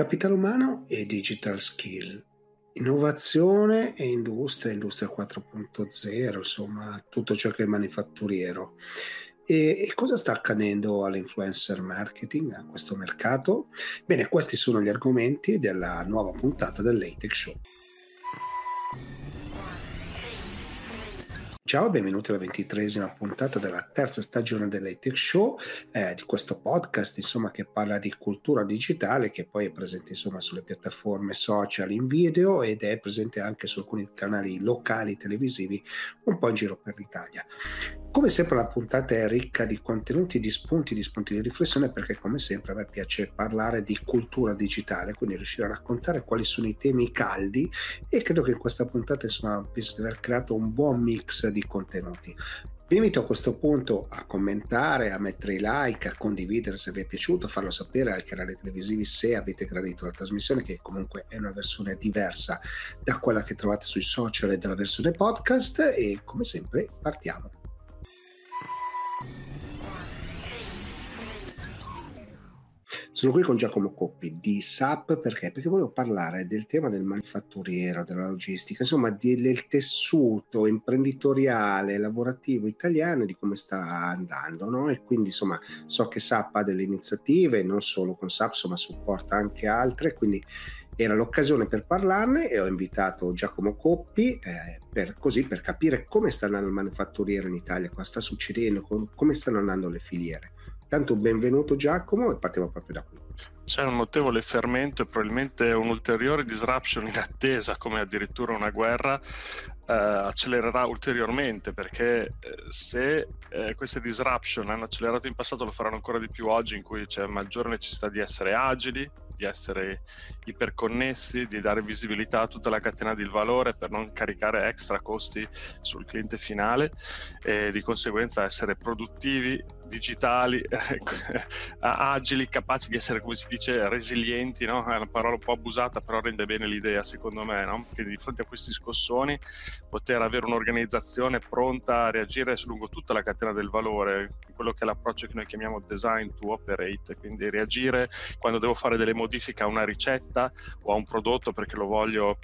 Capitale umano e digital skill, innovazione e industria, industria 4.0, insomma tutto ciò che è manifatturiero. E, e, cosa sta accadendo all'influencer marketing, a questo mercato? Bene, questi sono gli argomenti della nuova puntata del Show. Ciao e benvenuti alla ventitresima puntata della terza stagione dell'Ethic Show, eh, di questo podcast insomma, che parla di cultura digitale che poi è presente insomma, sulle piattaforme social in video ed è presente anche su alcuni canali locali televisivi un po' in giro per l'Italia. Come sempre la puntata è ricca di contenuti, di spunti, di spunti di riflessione perché come sempre a me piace parlare di cultura digitale, quindi riuscire a raccontare quali sono i temi caldi e credo che in questa puntata insomma penso di aver creato un buon mix di contenuti. Vi invito a questo punto a commentare, a mettere i like, a condividere se vi è piaciuto, a farlo sapere al canale televisivi se avete gradito la trasmissione, che comunque è una versione diversa da quella che trovate sui social e dalla versione podcast. E come sempre partiamo. Sono qui con Giacomo Coppi di SAP perché? Perché volevo parlare del tema del manifatturiero, della logistica, insomma del tessuto imprenditoriale, lavorativo italiano e di come sta andando. No? E quindi insomma so che SAP ha delle iniziative, non solo con SAP, ma supporta anche altre, quindi era l'occasione per parlarne e ho invitato Giacomo Coppi eh, per, così, per capire come sta andando il manifatturiero in Italia, cosa sta succedendo, come stanno andando le filiere. Tanto benvenuto Giacomo e partiamo proprio da qui. C'è un notevole fermento e probabilmente un'ulteriore disruption in attesa, come addirittura una guerra, eh, accelererà ulteriormente perché eh, se eh, queste disruption hanno accelerato in passato lo faranno ancora di più oggi in cui c'è maggiore necessità di essere agili, di essere iperconnessi, di dare visibilità a tutta la catena di valore per non caricare extra costi sul cliente finale e di conseguenza essere produttivi, digitali, agili, capaci di essere, come si dice, resilienti, no? è una parola un po' abusata però rende bene l'idea secondo me, no? che di fronte a questi scossoni poter avere un'organizzazione pronta a reagire lungo tutta la catena del valore, quello che è l'approccio che noi chiamiamo design to operate, quindi reagire quando devo fare delle modifiche a una ricetta o a un prodotto perché lo voglio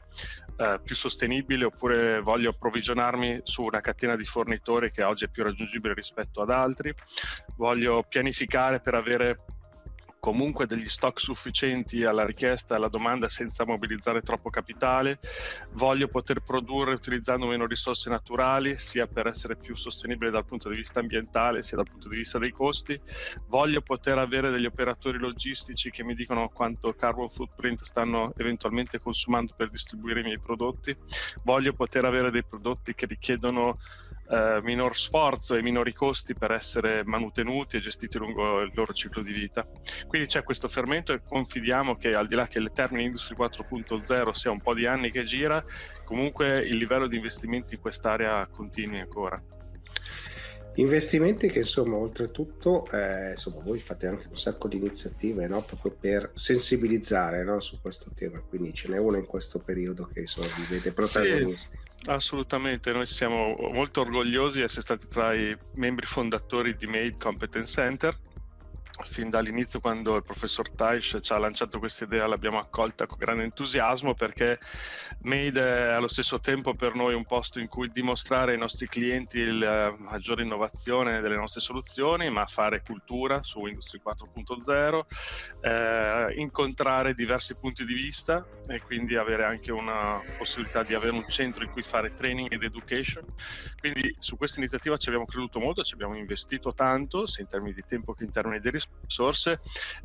eh, più sostenibile oppure voglio approvvigionarmi su una catena di fornitori che oggi è più raggiungibile rispetto ad altri, voglio pianificare per avere comunque degli stock sufficienti alla richiesta e alla domanda senza mobilizzare troppo capitale, voglio poter produrre utilizzando meno risorse naturali, sia per essere più sostenibile dal punto di vista ambientale, sia dal punto di vista dei costi, voglio poter avere degli operatori logistici che mi dicono quanto carbon footprint stanno eventualmente consumando per distribuire i miei prodotti, voglio poter avere dei prodotti che richiedono eh, minor sforzo e minori costi per essere manutenuti e gestiti lungo il loro ciclo di vita. Quindi c'è questo fermento e confidiamo che al di là che il termine Industry 4.0 sia un po' di anni che gira, comunque il livello di investimenti in quest'area continui ancora. Investimenti che insomma oltretutto eh, insomma, voi fate anche un sacco di iniziative no? proprio per sensibilizzare no? su questo tema, quindi ce n'è una in questo periodo che insomma, vi vede protagonisti. Sì, assolutamente, noi siamo molto orgogliosi di essere stati tra i membri fondatori di Made Competence Center fin dall'inizio quando il professor Taish ci ha lanciato questa idea l'abbiamo accolta con grande entusiasmo perché Made è allo stesso tempo per noi un posto in cui dimostrare ai nostri clienti la maggiore innovazione delle nostre soluzioni ma fare cultura su Industry 4.0 eh, incontrare diversi punti di vista e quindi avere anche una possibilità di avere un centro in cui fare training ed education. Quindi su questa iniziativa ci abbiamo creduto molto ci abbiamo investito tanto sia in termini di tempo che in termini di risorse risorse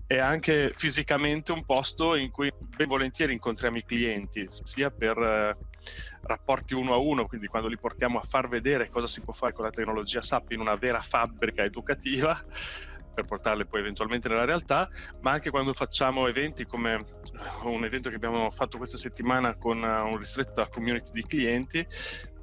e anche fisicamente un posto in cui ben volentieri incontriamo i clienti, sia per eh, rapporti uno a uno, quindi quando li portiamo a far vedere cosa si può fare con la tecnologia SAP in una vera fabbrica educativa per portarle poi eventualmente nella realtà, ma anche quando facciamo eventi come un evento che abbiamo fatto questa settimana con uh, un ristretto community di clienti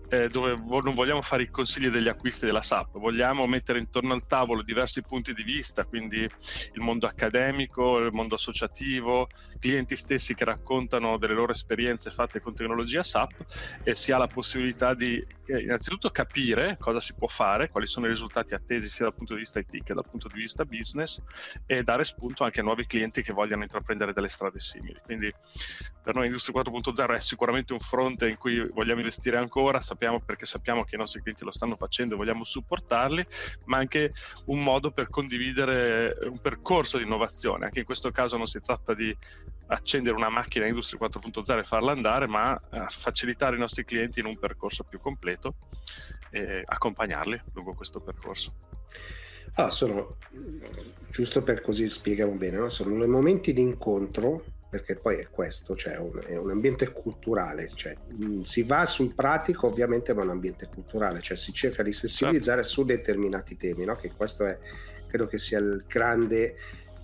eh, dove vo- non vogliamo fare i consigli degli acquisti della SAP, vogliamo mettere intorno al tavolo diversi punti di vista, quindi il mondo accademico, il mondo associativo, clienti stessi che raccontano delle loro esperienze fatte con tecnologia SAP e si ha la possibilità di eh, innanzitutto capire cosa si può fare, quali sono i risultati attesi sia dal punto di vista IT che dal punto di vista business e dare spunto anche a nuovi clienti che vogliano intraprendere delle strade simili. Quindi per noi Industria 4.0 è sicuramente un fronte in cui vogliamo investire ancora, sappiamo perché sappiamo che i nostri clienti lo stanno facendo e vogliamo supportarli, ma anche un modo per condividere un percorso di innovazione. Anche in questo caso non si tratta di accendere una macchina Industria 4.0 e farla andare, ma eh, facilitare i nostri clienti in un percorso più completo e accompagnarli lungo questo percorso. Allora, sono, giusto per così spieghiamo bene, no? sono i momenti di incontro perché poi è questo, cioè un, è un ambiente culturale, cioè, mh, si va sul pratico ovviamente ma è un ambiente culturale, cioè si cerca di sensibilizzare certo. su determinati temi, no? che questo è, credo che sia il grande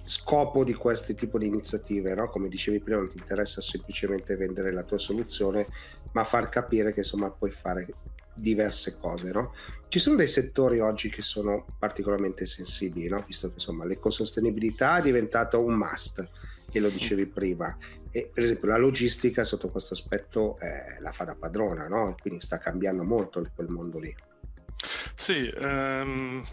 scopo di questo tipo di iniziative, no? come dicevi prima non ti interessa semplicemente vendere la tua soluzione, ma far capire che insomma puoi fare diverse cose. No? Ci sono dei settori oggi che sono particolarmente sensibili, no? visto che insomma l'ecosostenibilità è diventata un must che lo dicevi prima. E per esempio la logistica sotto questo aspetto eh, la fa da padrona, no? quindi sta cambiando molto quel mondo lì. Sì, um,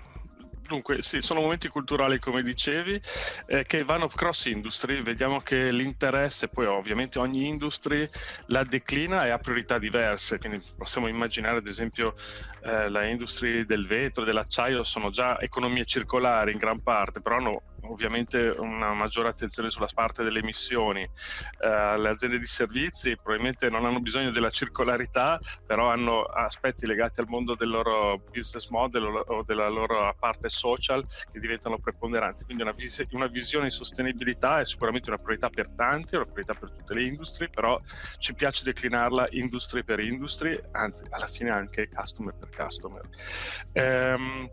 Dunque, sì, sono momenti culturali, come dicevi, eh, che vanno cross industry. Vediamo che l'interesse, poi ovviamente ogni industry la declina e ha priorità diverse. Quindi possiamo immaginare, ad esempio, eh, la industria del vetro, dell'acciaio, sono già economie circolari in gran parte, però hanno ovviamente una maggiore attenzione sulla parte delle emissioni. Eh, le aziende di servizi probabilmente non hanno bisogno della circolarità, però hanno aspetti legati al mondo del loro business model o della loro parte social che diventano preponderanti. Quindi una, vis- una visione di sostenibilità è sicuramente una priorità per tanti, una priorità per tutte le industrie, però ci piace declinarla industry per industry, anzi alla fine anche customer per customer. Ehm,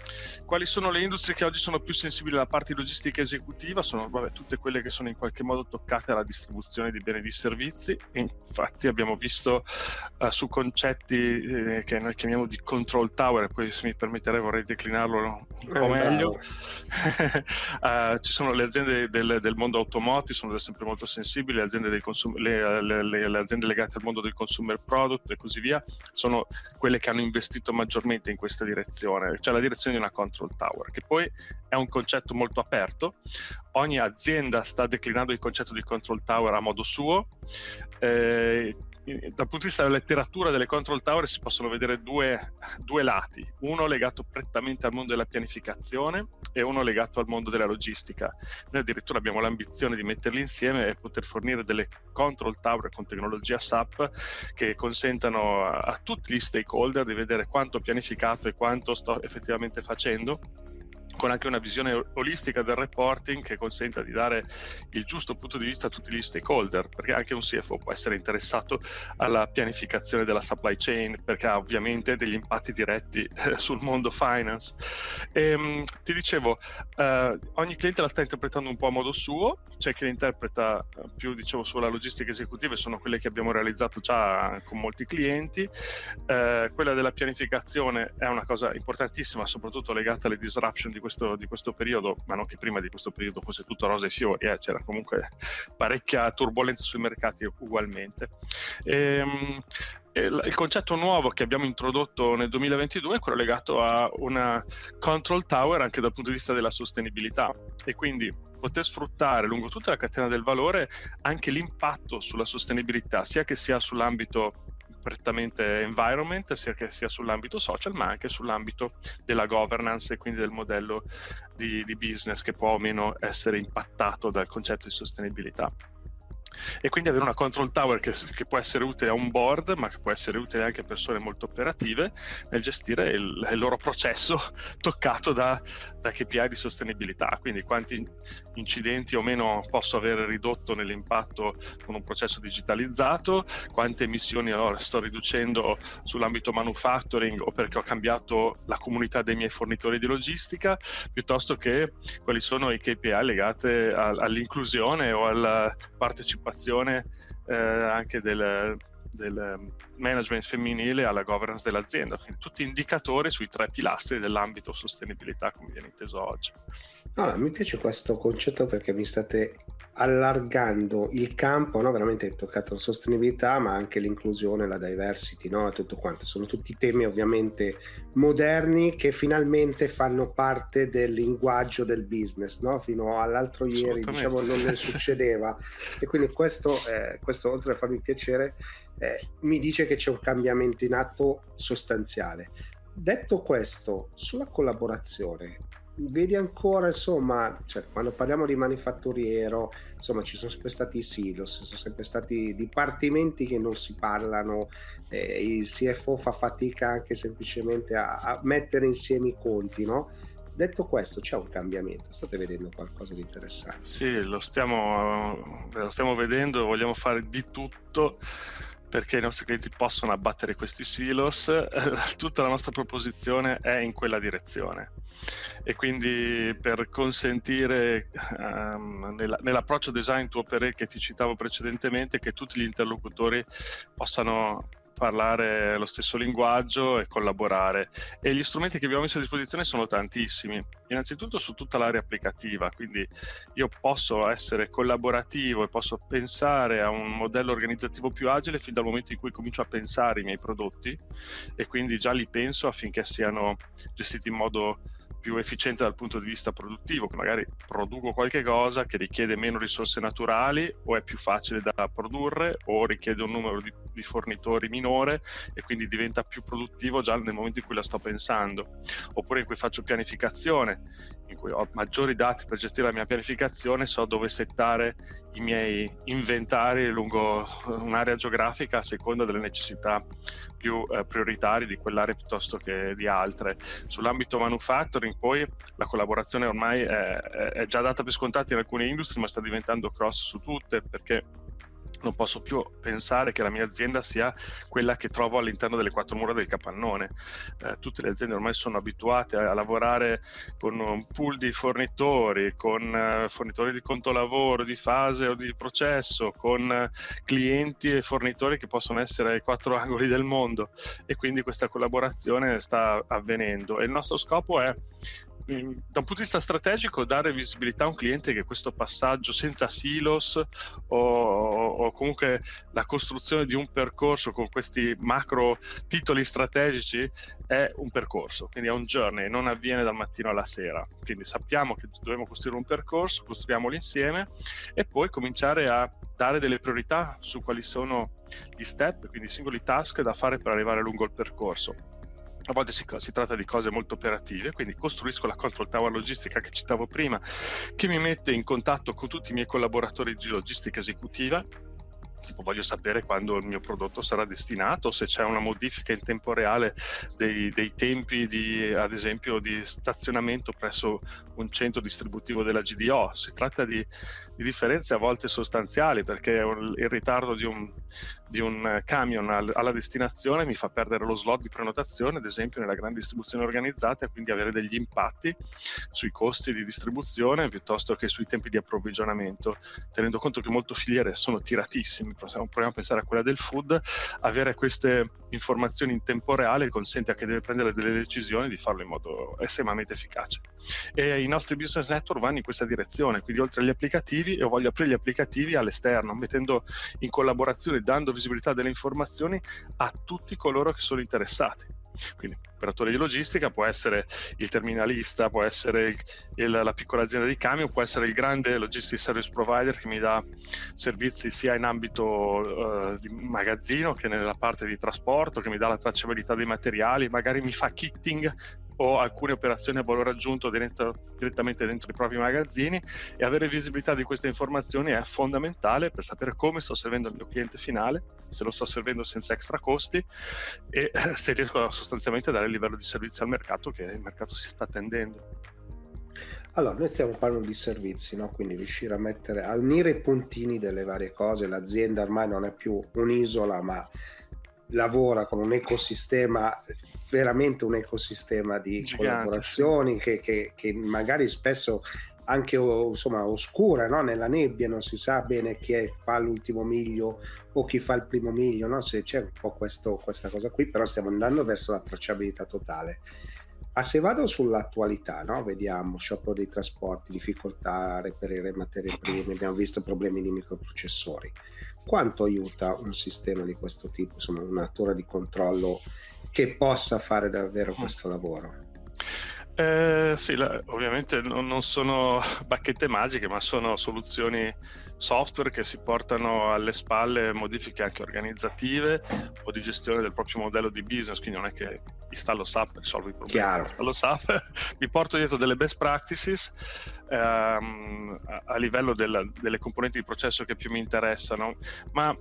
quali sono le industrie che oggi sono più sensibili alla parte logistica esecutiva? Sono vabbè, tutte quelle che sono in qualche modo toccate dalla distribuzione di beni e di servizi. Infatti abbiamo visto uh, su concetti eh, che noi chiamiamo di control tower, poi se mi permetterei vorrei declinarlo un po' eh, meglio. uh, ci sono le aziende del, del, mondo automotive, sono sempre molto sensibili, le aziende, consum- le, le, le aziende legate al mondo del consumer product e così via, sono quelle che hanno investito maggiormente in questa direzione, cioè la direzione di una control tower, che poi è un concetto molto aperto. Ogni azienda sta declinando il concetto di control tower a modo suo. Eh, dal punto di vista della letteratura delle control tower si possono vedere due, due, lati, uno legato prettamente al mondo della pianificazione e uno legato al mondo della logistica. Noi addirittura abbiamo l'ambizione di metterli insieme e poter fornire delle control tower con tecnologia SAP che consentano a, a tutti gli stakeholder di vedere quanto ho pianificato e quanto sto effettivamente facendo con anche una visione olistica del reporting che consenta di dare il giusto punto di vista a tutti gli stakeholder, perché anche un CFO può essere interessato alla pianificazione della supply chain, perché ha ovviamente degli impatti diretti eh, sul mondo finance. E, ehm, ti dicevo, eh, ogni cliente la sta interpretando un po' a modo suo, c'è chi la interpreta eh, più dicevo, sulla logistica esecutiva, sono quelle che abbiamo realizzato già con molti clienti. Eh, quella della pianificazione è una cosa importantissima, soprattutto legata alle disruption di questo, di questo, periodo, ma non che prima di questo periodo fosse tutto rosa e fiori, eh, c'era comunque parecchia turbolenza sui mercati ugualmente. E, ehm, il concetto nuovo che abbiamo introdotto nel 2022 è quello legato a una control tower anche dal punto di vista della sostenibilità e quindi poter sfruttare lungo tutta la catena del valore anche l'impatto sulla sostenibilità, sia che sia sull'ambito prettamente environment, sia sia sull'ambito social, ma anche sull'ambito della governance e quindi del modello di, di business che può o meno essere impattato dal concetto di sostenibilità. E quindi avere una control tower che, che, può essere utile a un board ma che può essere utile anche a persone molto operative nel gestire il, il loro processo toccato da, da, KPI di sostenibilità. Quindi quanti incidenti o meno posso aver ridotto nell'impatto con un processo digitalizzato quante emissioni sto riducendo sull'ambito manufacturing o perché ho cambiato la comunità dei miei fornitori di logistica piuttosto che quali sono i KPI legati all'inclusione o alla partecipazione eh, anche del, del ehm, management femminile alla governance dell'azienda, quindi tutti indicatori sui tre pilastri dell'ambito sostenibilità come viene inteso oggi. Allora, mi piace questo concetto perché mi state allargando il campo, no? veramente hai toccato la sostenibilità, ma anche l'inclusione, la diversity, no? tutto quanto. Sono tutti temi ovviamente moderni che finalmente fanno parte del linguaggio del business, no? fino all'altro ieri diciamo non ne succedeva. e quindi questo, eh, questo oltre a farmi piacere, eh, mi dice che c'è un cambiamento in atto sostanziale. Detto questo, sulla collaborazione, vedi ancora, insomma, cioè, quando parliamo di manifatturiero, insomma, ci sono sempre stati i silos, sono sempre stati dipartimenti che non si parlano, eh, il CFO fa fatica anche semplicemente a, a, mettere insieme i conti, no? Detto questo, c'è un cambiamento, state vedendo qualcosa di interessante? Sì, lo stiamo, lo stiamo vedendo, vogliamo fare di tutto perché i nostri clienti possono abbattere questi silos, tutta la nostra proposizione è in quella direzione. E quindi per consentire um, nella, nell'approccio design to operate che ti citavo precedentemente che tutti gli interlocutori possano parlare lo stesso linguaggio e collaborare. E gli strumenti che abbiamo messo a disposizione sono tantissimi. Innanzitutto su tutta l'area applicativa, quindi io posso essere collaborativo e posso pensare a un modello organizzativo più agile fin dal momento in cui comincio a pensare i miei prodotti e quindi già li penso affinché siano gestiti in modo più efficiente dal punto di vista produttivo, che magari produco qualche cosa che richiede meno risorse naturali o è più facile da produrre o richiede un numero di, di fornitori minore e quindi diventa più produttivo già nel momento in cui la sto pensando, oppure in cui faccio pianificazione, in cui ho maggiori dati per gestire la mia pianificazione, so dove settare i miei inventari lungo un'area geografica a seconda delle necessità più eh, prioritarie di quell'area piuttosto che di altre. Sull'ambito manufacturing poi la collaborazione ormai è, è già data per scontata in alcune industrie ma sta diventando cross su tutte perché non posso più pensare che la mia azienda sia quella che trovo all'interno delle quattro mura del capannone. Eh, tutte le aziende ormai sono abituate a, lavorare con un pool di fornitori, con uh, fornitori di conto lavoro, di fase o di processo, con uh, clienti e fornitori che possono essere ai quattro angoli del mondo e quindi questa collaborazione sta avvenendo e il nostro scopo è da un punto di vista strategico dare visibilità a un cliente che questo passaggio senza silos o, o, comunque la costruzione di un percorso con questi macro titoli strategici è un percorso, quindi è un journey, non avviene dal mattino alla sera. Quindi sappiamo che dobbiamo costruire un percorso, costruiamolo insieme e poi cominciare a dare delle priorità su quali sono gli step, quindi i singoli task da fare per arrivare lungo il percorso a volte si, si, tratta di cose molto operative, quindi costruisco la control tower logistica che citavo prima, che mi mette in contatto con tutti i miei collaboratori di logistica esecutiva tipo voglio sapere quando il mio prodotto sarà destinato, se c'è una modifica in tempo reale dei, dei tempi di, ad esempio, di stazionamento presso un centro distributivo della GDO. Si tratta di, di differenze a volte sostanziali perché il ritardo di un, di un camion al, alla destinazione mi fa perdere lo slot di prenotazione, ad esempio nella grande distribuzione organizzata, e quindi avere degli impatti sui costi di distribuzione piuttosto che sui tempi di approvvigionamento, tenendo conto che molte filiere sono tiratissime proviamo a pensare a quella del food, avere queste informazioni in tempo reale consente a chi deve prendere delle decisioni di farlo in modo estremamente efficace. E i nostri business network vanno in questa direzione, quindi oltre agli applicativi, io voglio aprire gli applicativi all'esterno, mettendo in collaborazione, dando visibilità delle informazioni a tutti coloro che sono interessati quindi operatore di logistica può essere il terminalista, può essere il, il, la piccola azienda di camion, può essere il grande logistic service provider che mi dà servizi sia in ambito uh, di magazzino che nella parte di trasporto, che mi dà la tracciabilità dei materiali, magari mi fa kitting o alcune operazioni a valore aggiunto dentro, direttamente dentro i propri magazzini e avere visibilità di queste informazioni è fondamentale per sapere come sto servendo il mio cliente finale, se lo sto servendo senza extra costi e se riesco sostanzialmente a dare il livello di servizio al mercato che il mercato si sta attendendo. Allora, noi stiamo parlando di servizi, no? quindi riuscire a mettere, a unire i puntini delle varie cose. L'azienda ormai non è più un'isola, ma lavora con un ecosistema veramente un ecosistema di Gigante, collaborazioni sì. che, che, che, magari spesso anche insomma, oscura, no? nella nebbia, non si sa bene chi è, fa l'ultimo miglio o chi fa il primo miglio, no? se c'è un po' questo, questa cosa qui, però stiamo andando verso la tracciabilità totale. Ma se vado sull'attualità, no? vediamo sciopero dei trasporti, difficoltà a reperire materie prime, abbiamo visto problemi di microprocessori. Quanto aiuta un sistema di questo tipo, insomma una torre di controllo che possa fare davvero questo lavoro? Eh, sì, la, ovviamente non, non, sono bacchette magiche, ma sono soluzioni software che si portano alle spalle modifiche anche organizzative o di gestione del proprio modello di business, quindi non è che installo SAP e risolvo i problemi, Chiaro. installo SAP, mi porto dietro delle best practices ehm, a, livello del, delle componenti di processo che più mi interessano, ma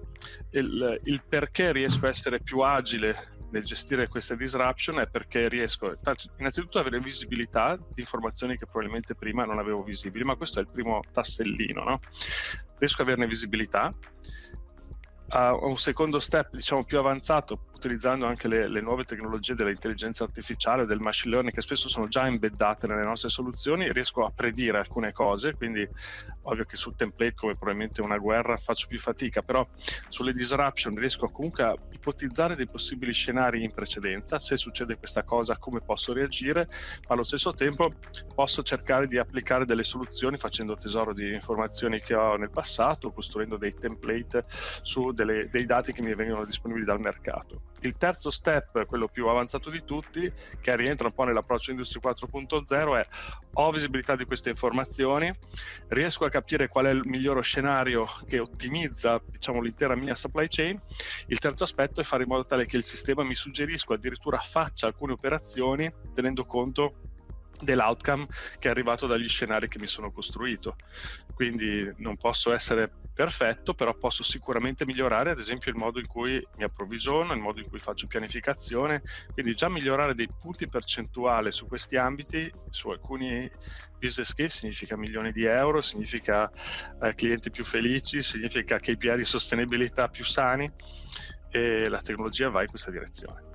il, il perché riesco a essere più agile nel gestire queste disruption è perché riesco innanzitutto ad avere visibilità di informazioni che probabilmente prima non avevo visibili, ma questo è il primo tassellino, no? riesco ad averne visibilità. A un secondo step, diciamo più avanzato, utilizzando anche le, le, nuove tecnologie dell'intelligenza artificiale, del machine learning, che spesso sono già embeddate nelle nostre soluzioni, riesco a predire alcune cose, quindi ovvio che sul template come probabilmente una guerra faccio più fatica, però sulle disruption riesco comunque a ipotizzare dei possibili scenari in precedenza, se succede questa cosa come posso reagire, ma allo stesso tempo posso cercare di applicare delle soluzioni facendo tesoro di informazioni che ho nel passato, costruendo dei template su delle, dei dati che mi vengono disponibili dal mercato. Il terzo step, quello più avanzato di tutti, che rientra un po' nell'approccio Industry 4.0, è ho visibilità di queste informazioni, riesco a capire qual è il migliore scenario che ottimizza diciamo, l'intera mia supply chain. Il terzo aspetto è fare in modo tale che il sistema mi suggerisca, addirittura faccia alcune operazioni tenendo conto dell'outcome che è arrivato dagli scenari che mi sono costruito. Quindi non posso essere perfetto, però posso sicuramente migliorare ad esempio il modo in cui mi approvvigiono, il modo in cui faccio pianificazione, quindi già migliorare dei punti percentuali su questi ambiti, su alcuni business case significa milioni di euro, significa eh, clienti più felici, significa KPI di sostenibilità più sani e la tecnologia va in questa direzione.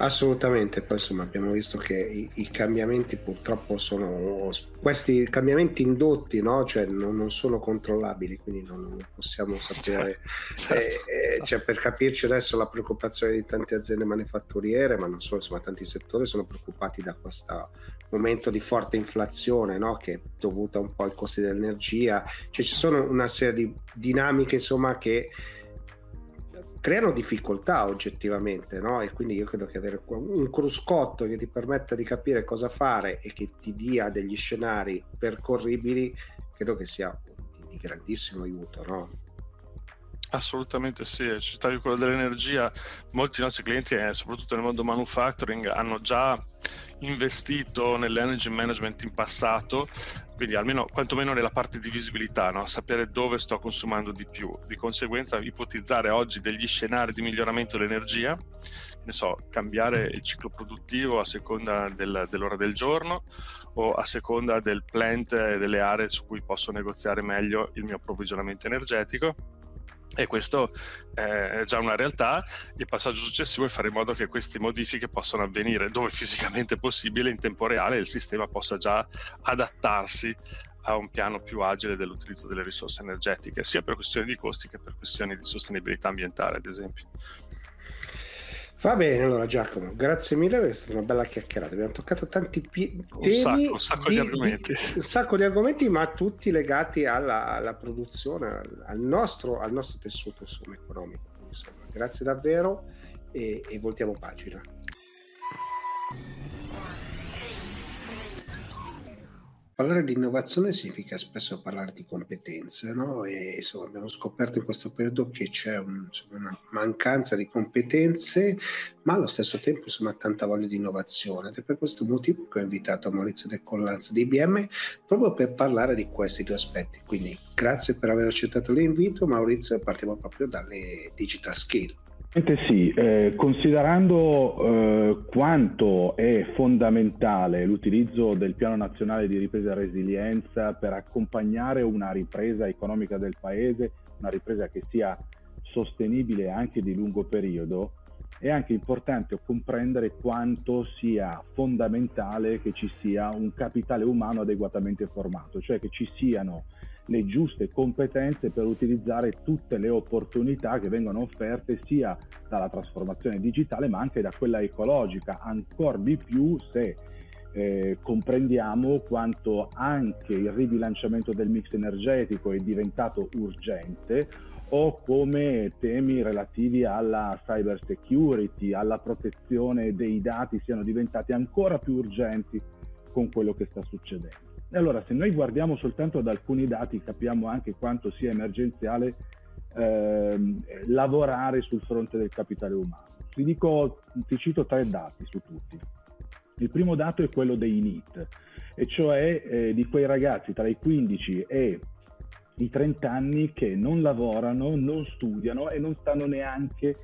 Assolutamente, poi insomma abbiamo visto che i, i cambiamenti purtroppo sono questi cambiamenti indotti, no? cioè non, non, sono controllabili, quindi non, non possiamo sapere. Certo, certo. Eh, eh, cioè, per capirci adesso la preoccupazione di tante aziende manifatturiere, ma non solo, insomma tanti settori sono preoccupati da questo momento di forte inflazione no? che è dovuta un po' ai costi dell'energia, cioè ci sono una serie di dinamiche insomma che creano difficoltà oggettivamente, no? E quindi io credo che avere un cruscotto che ti permetta di capire cosa fare e che ti dia degli scenari percorribili, credo che sia di, grandissimo aiuto, no? Assolutamente sì, citavi quello dell'energia, molti nostri clienti, eh, soprattutto nel mondo manufacturing, hanno già investito nell'energy management in passato, quindi almeno quantomeno nella parte di visibilità, no? sapere dove sto consumando di più, di conseguenza ipotizzare oggi degli scenari di miglioramento dell'energia, ne so, cambiare il ciclo produttivo a seconda del, dell'ora del giorno o a seconda del plant e delle aree su cui posso negoziare meglio il mio approvvigionamento energetico e questo è già una realtà. Il passaggio successivo è fare in modo che queste modifiche possano avvenire dove fisicamente possibile in tempo reale e il sistema possa già adattarsi a un piano più agile dell'utilizzo delle risorse energetiche, sia per questioni di costi che per questioni di sostenibilità ambientale, ad esempio. Va bene, allora Giacomo, grazie mille per stata una bella chiacchierata. Abbiamo toccato tanti pi- temi, un sacco, un sacco di, di, argomenti. Di, un sacco di argomenti, ma tutti legati alla, alla produzione, al nostro, al nostro tessuto insomma, economico. Insomma. Grazie davvero e, e voltiamo pagina. Parlare di innovazione significa spesso parlare di competenze, no? E insomma, abbiamo scoperto in questo periodo che c'è un, insomma, una mancanza di competenze, ma allo stesso tempo insomma, tanta voglia di innovazione. Ed è per questo motivo che ho invitato Maurizio De Collanza di IBM proprio per parlare di questi due aspetti. Quindi grazie per aver accettato l'invito, Maurizio, partiamo proprio dalle digital skill. Sì, eh, considerando eh, quanto è fondamentale l'utilizzo del Piano Nazionale di Ripresa e Resilienza per accompagnare una ripresa economica del Paese, una ripresa che sia sostenibile anche di lungo periodo, è anche importante comprendere quanto sia fondamentale che ci sia un capitale umano adeguatamente formato, cioè che ci siano le giuste competenze per utilizzare tutte le opportunità che vengono offerte sia dalla trasformazione digitale ma anche da quella ecologica, ancora di più se eh, comprendiamo quanto anche il ribilanciamento del mix energetico è diventato urgente o come temi relativi alla cyber security, alla protezione dei dati siano diventati ancora più urgenti con quello che sta succedendo. Allora, se noi guardiamo soltanto ad alcuni dati, capiamo anche quanto sia emergenziale ehm, lavorare sul fronte del capitale umano. Ti, dico, ti cito tre dati su tutti. Il primo dato è quello dei NEET, e cioè eh, di quei ragazzi tra i 15 e i 30 anni che non lavorano, non studiano e non stanno neanche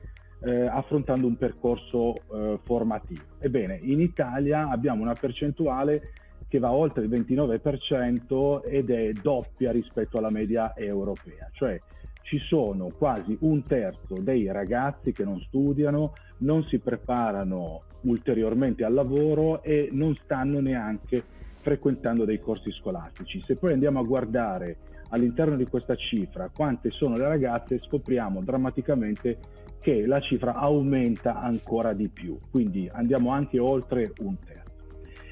eh, affrontando un percorso eh, formativo. Ebbene, in Italia abbiamo una percentuale che va oltre il 29% ed è doppia rispetto alla media europea, cioè ci sono quasi un terzo dei ragazzi che non studiano, non si preparano ulteriormente al lavoro e non stanno neanche frequentando dei corsi scolastici. Se poi andiamo a guardare all'interno di questa cifra quante sono le ragazze, scopriamo drammaticamente che la cifra aumenta ancora di più, quindi andiamo anche oltre un terzo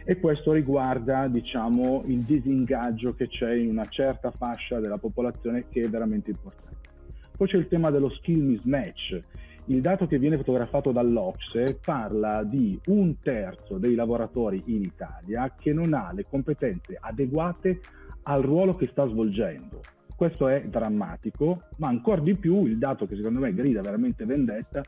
e questo riguarda diciamo, il disingaggio che c'è in una certa fascia della popolazione che è veramente importante. Poi c'è il tema dello skill mismatch. Il dato che viene fotografato dall'Ocse parla di un terzo dei lavoratori in Italia che non ha le competenze adeguate al ruolo che sta svolgendo. Questo è drammatico, ma ancora di più il dato che secondo me grida veramente vendetta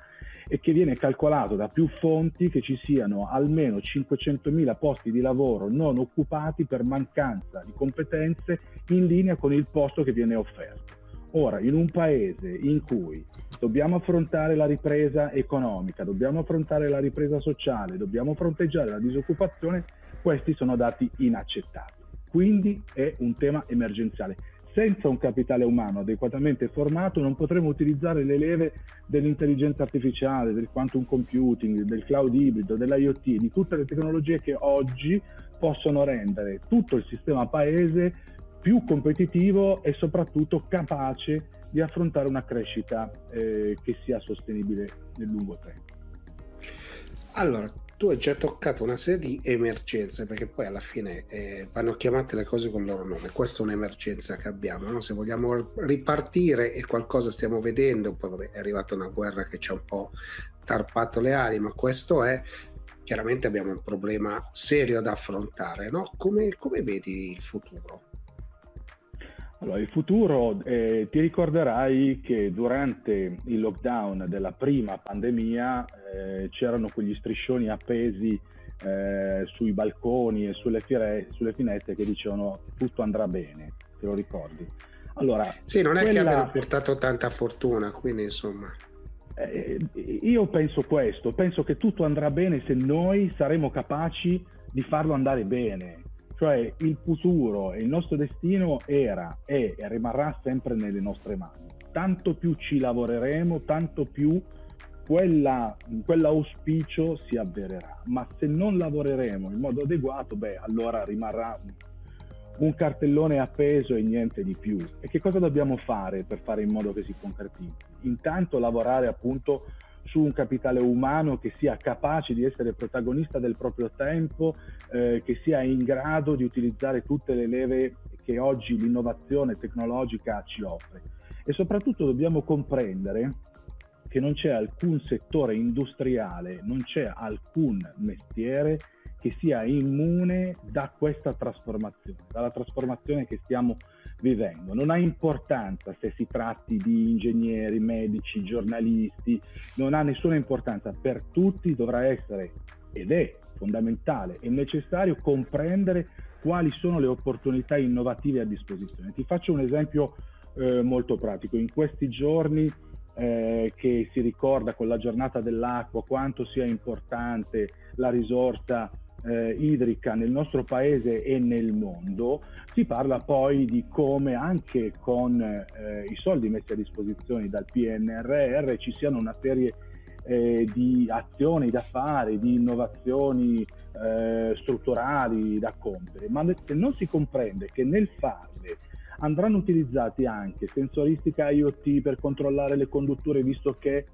e che viene calcolato da più fonti che ci siano almeno 500.000 posti di lavoro non occupati per mancanza di competenze in linea con il posto che viene offerto. Ora, in un paese in cui dobbiamo affrontare la ripresa economica, dobbiamo affrontare la ripresa sociale, dobbiamo fronteggiare la disoccupazione, questi sono dati inaccettabili. Quindi è un tema emergenziale senza un capitale umano adeguatamente formato non potremo utilizzare le leve dell'intelligenza artificiale, del quantum computing, del cloud ibrido, dell'IoT, di tutte le tecnologie che oggi possono rendere tutto il sistema paese più competitivo e soprattutto capace di affrontare una crescita eh, che sia sostenibile nel lungo tempo. Allora, tu hai già toccato una serie di emergenze, perché poi alla fine eh, vanno chiamate le cose con il loro nome. Questa è un'emergenza che abbiamo. No? Se vogliamo ripartire e qualcosa stiamo vedendo, poi vabbè, è arrivata una guerra che ci ha un po' tarpato le ali, ma questo è chiaramente abbiamo un problema serio da affrontare. No? Come, come vedi il futuro? Allora, il futuro, eh, ti ricorderai che durante il lockdown della prima pandemia eh, c'erano quegli striscioni appesi eh, sui balconi e sulle, fire- sulle, finestre che dicevano tutto andrà bene, te lo ricordi? Allora, sì, non è quella... che abbiano portato tanta fortuna, quindi insomma... Eh, io penso questo, penso che tutto andrà bene se noi saremo capaci di farlo andare bene cioè il futuro e il nostro destino era, è e rimarrà sempre nelle nostre mani. Tanto più ci lavoreremo, tanto più quella, quell'auspicio si avvererà. Ma se non lavoreremo in modo adeguato, beh, allora rimarrà un cartellone appeso e niente di più. E che cosa dobbiamo fare per fare in modo che si concretizzi? Intanto lavorare appunto su un capitale umano che sia capace di essere protagonista del proprio tempo, eh, che sia in grado di utilizzare tutte le leve che oggi l'innovazione tecnologica ci offre. E soprattutto dobbiamo comprendere che non c'è alcun settore industriale, non c'è alcun mestiere che sia immune da questa trasformazione, dalla trasformazione che stiamo vivendo. Non ha importanza se si tratti di ingegneri, medici, giornalisti, non ha nessuna importanza. Per tutti dovrà essere ed è fondamentale e necessario comprendere quali sono le opportunità innovative a disposizione. Ti faccio un esempio eh, molto pratico. In questi giorni eh, che si ricorda con la giornata dell'acqua quanto sia importante la risorsa eh, idrica nel nostro paese e nel mondo, si parla poi di come anche con eh, i soldi messi a disposizione dal PNRR ci siano una serie eh, di azioni da fare, di innovazioni eh, strutturali da compiere, ma se non si comprende che nel farle andranno utilizzati anche sensoristica IoT per controllare le condutture, visto che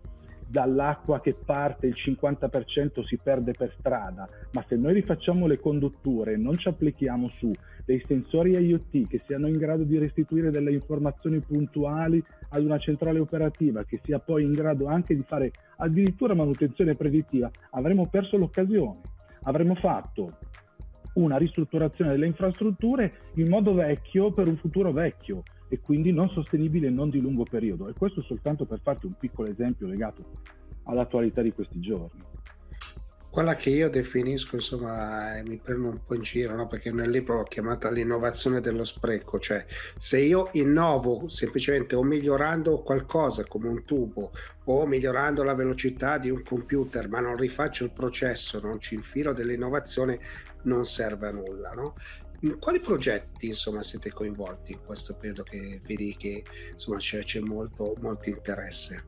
dall'acqua che parte il 50% si perde per strada, ma se noi rifacciamo le condutture e non ci applichiamo su dei sensori IoT che siano in grado di restituire delle informazioni puntuali ad una centrale operativa, che sia poi in grado anche di fare addirittura manutenzione predittiva, avremo perso l'occasione. Avremo fatto una ristrutturazione delle infrastrutture in modo vecchio per un futuro vecchio e quindi non sostenibile e non di lungo periodo. E questo soltanto per farti un piccolo esempio legato all'attualità di questi giorni. Quella che io definisco, insomma, eh, mi prendo un po' in giro, no? perché nel libro l'ho chiamata l'innovazione dello spreco, cioè se io innovo semplicemente o migliorando qualcosa come un tubo o migliorando la velocità di un computer, ma non rifaccio il processo, non ci infilo dell'innovazione, non serve a nulla. No? In quali progetti insomma, siete coinvolti in questo periodo che vedi che insomma, c'è, c'è molto, molto interesse?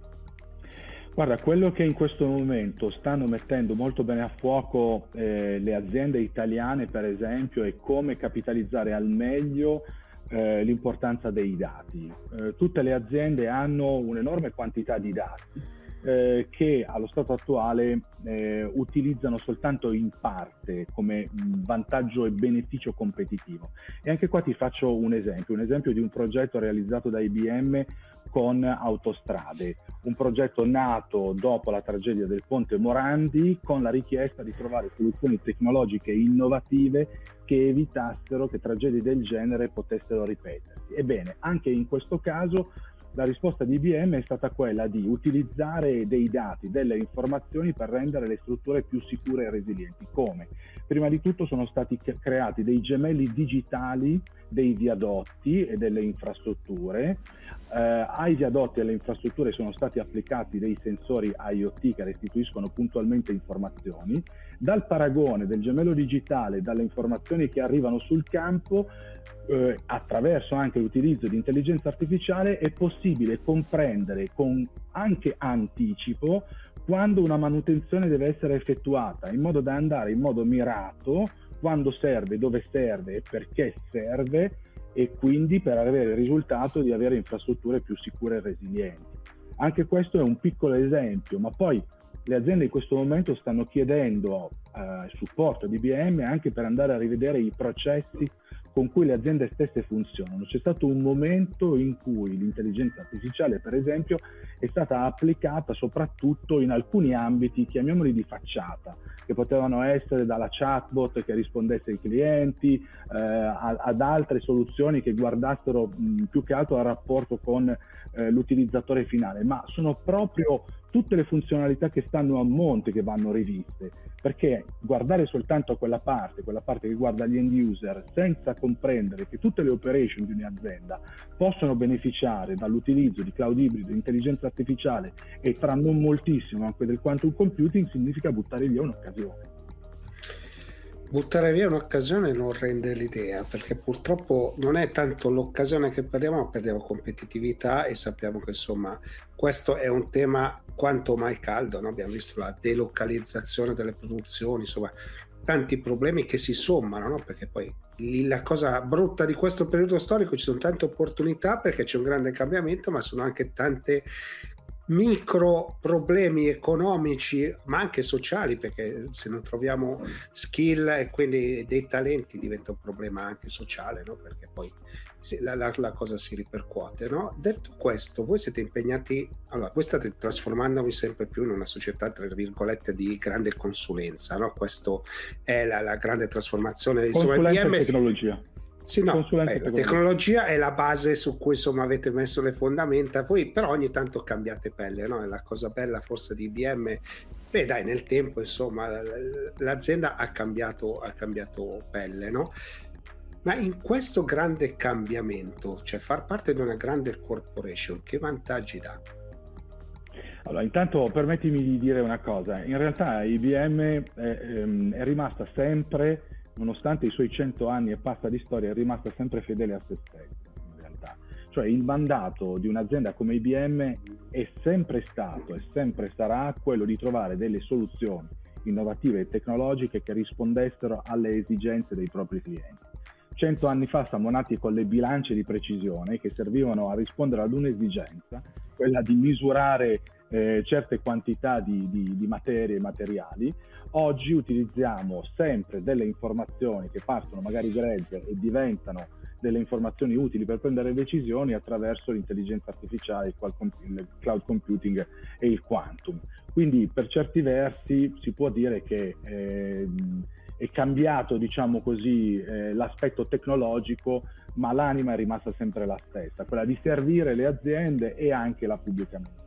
Guarda, quello che in questo momento stanno mettendo molto bene a fuoco eh, le aziende italiane, per esempio, è come capitalizzare al meglio eh, l'importanza dei dati. Eh, tutte le aziende hanno un'enorme quantità di dati eh, che allo stato attuale eh, utilizzano soltanto in parte come vantaggio e beneficio competitivo. E anche qua ti faccio un esempio, un esempio di un progetto realizzato da IBM con Autostrade, un progetto nato dopo la tragedia del ponte Morandi con la richiesta di trovare soluzioni tecnologiche innovative che evitassero che tragedie del genere potessero ripetersi. Ebbene, anche in questo caso la risposta di IBM è stata quella di utilizzare dei dati, delle informazioni per rendere le strutture più sicure e resilienti. Come? Prima di tutto sono stati creati dei gemelli digitali dei viadotti e delle infrastrutture. Eh, ai viadotti e alle infrastrutture sono stati applicati dei sensori IoT che restituiscono puntualmente informazioni. Dal paragone del gemello digitale, dalle informazioni che arrivano sul campo, eh, attraverso anche l'utilizzo di intelligenza artificiale è possibile comprendere con anche anticipo quando una manutenzione deve essere effettuata in modo da andare in modo mirato quando serve, dove serve e perché serve e quindi per avere il risultato di avere infrastrutture più sicure e resilienti. Anche questo è un piccolo esempio, ma poi le aziende in questo momento stanno chiedendo eh, supporto di IBM anche per andare a rivedere i processi con cui le aziende stesse funzionano. C'è stato un momento in cui l'intelligenza artificiale, per esempio, è stata applicata soprattutto in alcuni ambiti, chiamiamoli di facciata, che potevano essere dalla chatbot che rispondesse ai clienti, eh, ad altre soluzioni che guardassero mh, più che altro al rapporto con eh, l'utilizzatore finale, ma sono proprio tutte le funzionalità che stanno a monte che vanno riviste, perché guardare soltanto a quella parte, quella parte che guarda gli end user, senza comprendere che tutte le operation di un'azienda possono beneficiare dall'utilizzo di cloud ibrido, intelligenza artificiale e tra non moltissimo anche del quantum computing, significa buttare via un'occasione buttare via un'occasione non rende l'idea perché purtroppo non è tanto l'occasione che perdiamo ma perdiamo competitività e sappiamo che insomma questo è un tema quanto mai caldo no? abbiamo visto la delocalizzazione delle produzioni insomma tanti problemi che si sommano no? perché poi la cosa brutta di questo periodo storico ci sono tante opportunità perché c'è un grande cambiamento ma sono anche tante micro problemi economici ma anche sociali perché se non troviamo skill e quindi dei talenti diventa un problema anche sociale no? perché poi la, la, la, cosa si ripercuote no? detto questo voi siete impegnati allora voi state trasformandovi sempre più in una società tra virgolette di grande consulenza no? questo è la, la grande trasformazione il BM tecnologia sì, no, beh, la tecnologia è la base su cui insomma avete messo le fondamenta, voi però ogni tanto cambiate pelle, no? È la cosa bella forse di IBM. Beh, dai, nel tempo insomma l'azienda ha cambiato, ha cambiato pelle, no? Ma in questo grande cambiamento, cioè far parte di una grande corporation, che vantaggi dà? Allora, intanto permettimi di dire una cosa, in realtà IBM è, ehm, è rimasta sempre nonostante i suoi cento anni e passa di storia, è rimasta sempre fedele a se stessa, in realtà. Cioè il mandato di un'azienda come IBM è sempre stato e sempre sarà quello di trovare delle soluzioni innovative e tecnologiche che rispondessero alle esigenze dei propri clienti. Cento anni fa siamo nati con le bilance di precisione che servivano a rispondere ad un'esigenza, quella di misurare eh, certe quantità di, di, di materie e materiali. Oggi utilizziamo sempre delle informazioni che partono magari grezze e diventano delle informazioni utili per prendere decisioni attraverso l'intelligenza artificiale, il cloud computing e il quantum. Quindi per certi versi si può dire che eh, è cambiato, diciamo così, eh, l'aspetto tecnologico, ma l'anima è rimasta sempre la stessa, quella di servire le aziende e anche la pubblica amministrazione.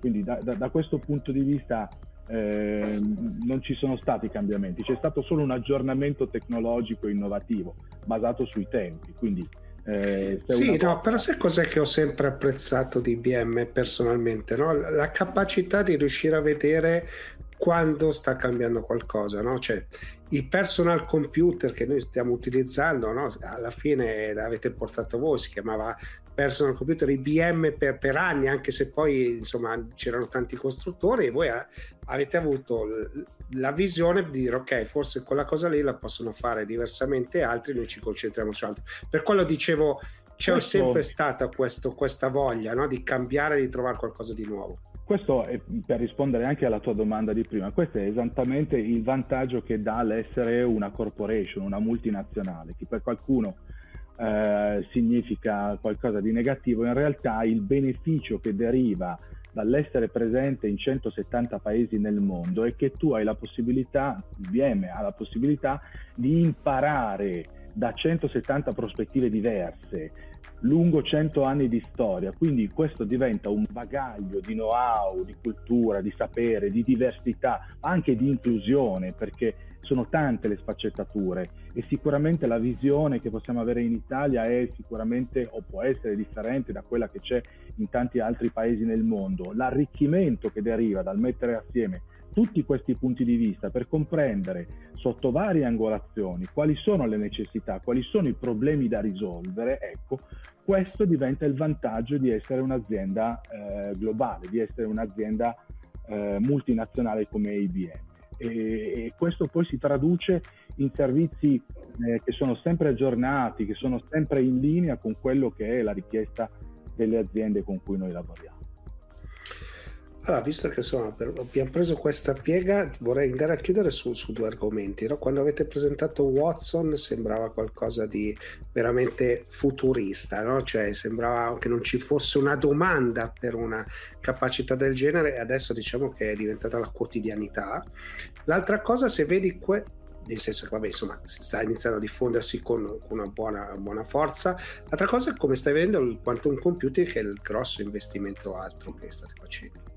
Quindi da, da, da questo punto di vista eh, non ci sono stati cambiamenti, c'è stato solo un aggiornamento tecnologico innovativo basato sui tempi. Quindi, eh, sì, no, però sai cos'è che ho sempre apprezzato di IBM personalmente? No? La capacità di riuscire a vedere quando sta cambiando qualcosa, no? Cioè, il personal computer che noi stiamo utilizzando, no? alla fine l'avete portato voi, si chiamava personal computer IBM per, per anni, anche se poi insomma c'erano tanti costruttori e voi a, avete avuto la visione di dire ok, forse quella cosa lì la possono fare diversamente altri, noi ci concentriamo su altro. Per quello dicevo, c'è questo... sempre stata questo, questa voglia no? di cambiare, di trovare qualcosa di nuovo. Questo è per rispondere anche alla tua domanda di prima, questo è esattamente il vantaggio che dà l'essere una corporation, una multinazionale, che per qualcuno eh, significa qualcosa di negativo, in realtà il beneficio che deriva dall'essere presente in 170 paesi nel mondo è che tu hai la possibilità, IBM ha la possibilità di imparare da 170 prospettive diverse lungo 100 anni di storia, quindi questo diventa un bagaglio di know-how, di cultura, di sapere, di diversità, anche di inclusione, perché sono tante le sfaccettature e sicuramente la visione che possiamo avere in Italia è sicuramente o può essere differente da quella che c'è in tanti altri paesi nel mondo. L'arricchimento che deriva dal mettere assieme tutti questi punti di vista per comprendere sotto varie angolazioni quali sono le necessità, quali sono i problemi da risolvere, ecco, questo diventa il vantaggio di essere un'azienda eh, globale, di essere un'azienda eh, multinazionale come IBM. E, questo poi si traduce in servizi eh, che sono sempre aggiornati, che sono sempre in linea con quello che è la richiesta delle aziende con cui noi lavoriamo. Allora, visto che insomma, per, abbiamo preso questa piega, vorrei andare a chiudere su, su due argomenti. No? Quando avete presentato Watson sembrava qualcosa di veramente futurista, no? cioè sembrava che non ci fosse una domanda per una capacità del genere e adesso diciamo che è diventata la quotidianità. L'altra cosa, se vedi que- nel senso che vabbè, insomma, sta iniziando a diffondersi con, con una buona, buona, forza. L'altra cosa è come stai vedendo il quantum computing, che è il grosso investimento altro che state facendo.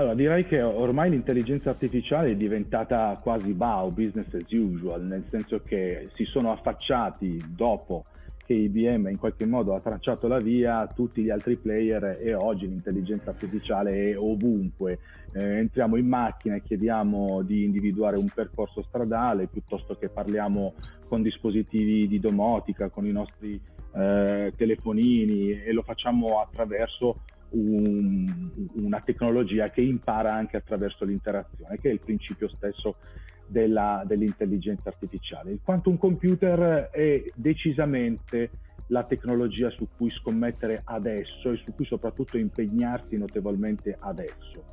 Allora, direi che ormai l'intelligenza artificiale è diventata quasi BAU, business as usual, nel senso che si sono affacciati dopo che IBM in qualche modo ha tracciato la via a tutti gli altri player e oggi l'intelligenza artificiale è ovunque. Eh, entriamo in macchina e chiediamo di individuare un percorso stradale piuttosto che parliamo con dispositivi di domotica, con i nostri eh, telefonini e lo facciamo attraverso un, una tecnologia che impara anche attraverso l'interazione, che è il principio stesso della, dell'intelligenza artificiale. Il quantum computer è decisamente la tecnologia su cui scommettere adesso e su cui soprattutto impegnarsi notevolmente adesso.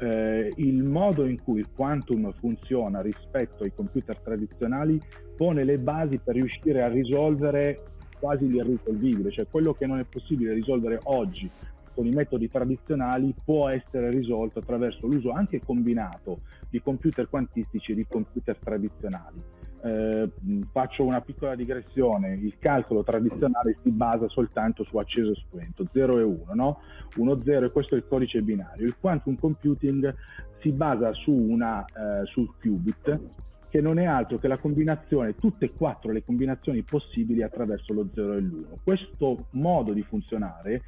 Eh, il modo in cui il quantum funziona rispetto ai computer tradizionali pone le basi per riuscire a risolvere quasi l'irrisolvibile, cioè quello che non è possibile risolvere oggi con i metodi tradizionali può essere risolto attraverso l'uso anche combinato di computer quantistici e di computer tradizionali. Eh, faccio una piccola digressione, il calcolo tradizionale si basa soltanto su acceso e spento, 0 e 1, no? 1, 0 e questo è il codice binario. Il quantum computing si basa su una, eh, sul qubit, che non è altro che la combinazione, tutte e quattro le combinazioni possibili attraverso lo 0 e l'1. Questo modo di funzionare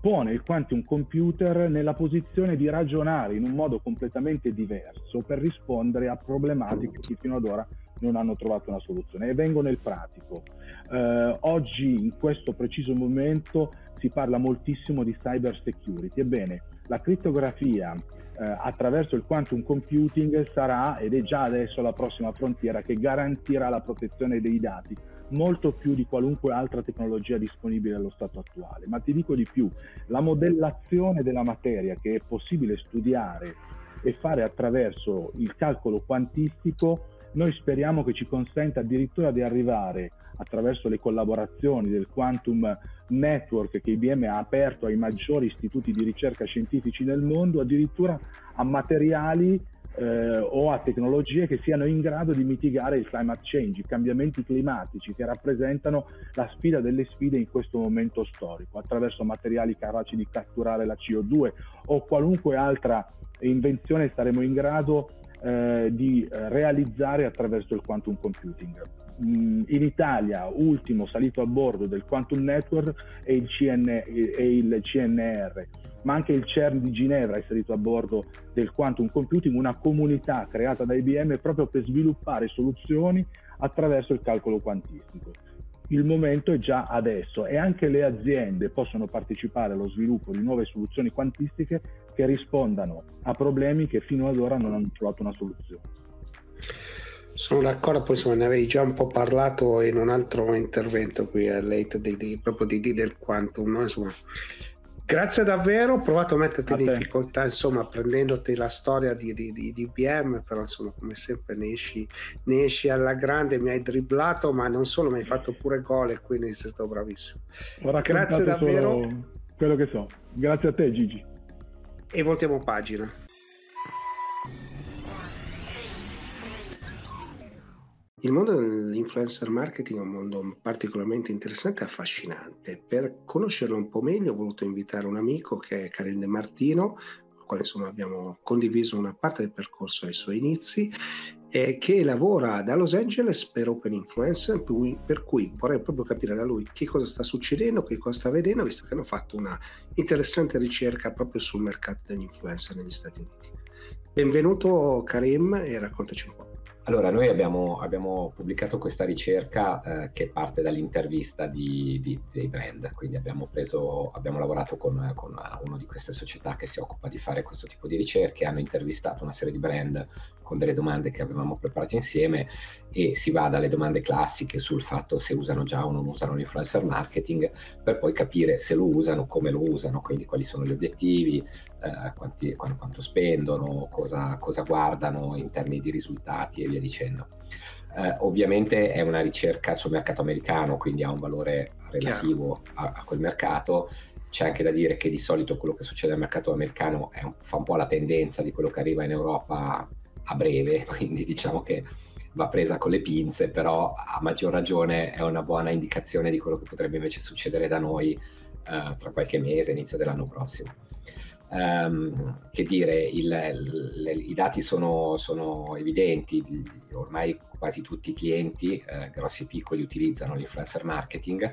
pone il quantum computer nella posizione di ragionare in un modo completamente diverso per rispondere a problematiche che fino ad ora non hanno trovato una soluzione. E vengo nel pratico. Eh, oggi, in questo preciso momento, si parla moltissimo di cyber security. Ebbene, la crittografia eh, attraverso il quantum computing sarà ed è già adesso la prossima frontiera che garantirà la protezione dei dati molto più di qualunque altra tecnologia disponibile allo stato attuale. Ma ti dico di più, la modellazione della materia che è possibile studiare e fare attraverso il calcolo quantistico, noi speriamo che ci consenta addirittura di arrivare attraverso le collaborazioni del Quantum Network che IBM ha aperto ai maggiori istituti di ricerca scientifici nel mondo, addirittura a materiali eh, o a tecnologie che siano in grado di mitigare il climate change, i cambiamenti climatici che rappresentano la sfida delle sfide in questo momento storico, attraverso materiali capaci di catturare la CO2 o qualunque altra invenzione saremo in grado eh, di eh, realizzare attraverso il quantum computing. Mm, in Italia, ultimo salito a bordo del Quantum Network è il, CN, è il CNR ma anche il CERN di Ginevra è salito a bordo del quantum computing, una comunità creata da IBM proprio per sviluppare soluzioni attraverso il calcolo quantistico. Il momento è già adesso e anche le aziende possono partecipare allo sviluppo di nuove soluzioni quantistiche che rispondano a problemi che fino ad ora non hanno trovato una soluzione. Sono d'accordo, poi ne avevi già un po' parlato in un altro intervento qui a Late di, di, proprio di, di del quantum, no? insomma, Grazie davvero, ho provato a metterti a in te. difficoltà, insomma, prendendoti la storia di, di, di, di IBM, però insomma, come sempre ne esci, ne esci, alla grande, mi hai dribblato, ma non solo, mi hai fatto pure gol e quindi sei stato bravissimo. Grazie davvero. Quello che so. Grazie a te Gigi. E voltiamo pagina. Il mondo dell'influencer marketing è un mondo particolarmente interessante e affascinante. Per conoscerlo un po' meglio ho voluto invitare un amico che è Karim De Martino, con il quale insomma, abbiamo condiviso una parte del percorso ai suoi inizi, e che lavora da Los Angeles per Open Influencer, per cui vorrei proprio capire da lui che cosa sta succedendo, che cosa sta vedendo, visto che hanno fatto una interessante ricerca proprio sul mercato degli influencer negli Stati Uniti. Benvenuto Karim e raccontaci un po'. Allora, noi abbiamo, abbiamo, pubblicato questa ricerca eh, che parte dall'intervista di, di, dei brand, quindi abbiamo, preso, abbiamo lavorato con, con, una di queste società che si occupa di fare questo tipo di ricerche, hanno intervistato una serie di brand con delle domande che avevamo preparato insieme e si va dalle domande classiche sul fatto se usano già o non usano l'influencer marketing per poi capire se lo usano, come lo usano, quindi quali sono gli obiettivi, eh, quanti, quanto, quanto, spendono, cosa, cosa, guardano in termini di risultati via dicendo. Eh, ovviamente è una ricerca sul mercato americano, quindi ha un valore relativo a, a, quel mercato. C'è anche da dire che di solito quello che succede al mercato americano un, fa un po' la tendenza di quello che arriva in Europa a breve, quindi diciamo che va presa con le pinze, però a maggior ragione è una buona indicazione di quello che potrebbe invece succedere da noi eh, tra qualche mese, inizio dell'anno prossimo um, che dire, il, il, i dati sono, sono, evidenti, ormai quasi tutti i clienti, eh, grossi e piccoli, utilizzano l'influencer marketing.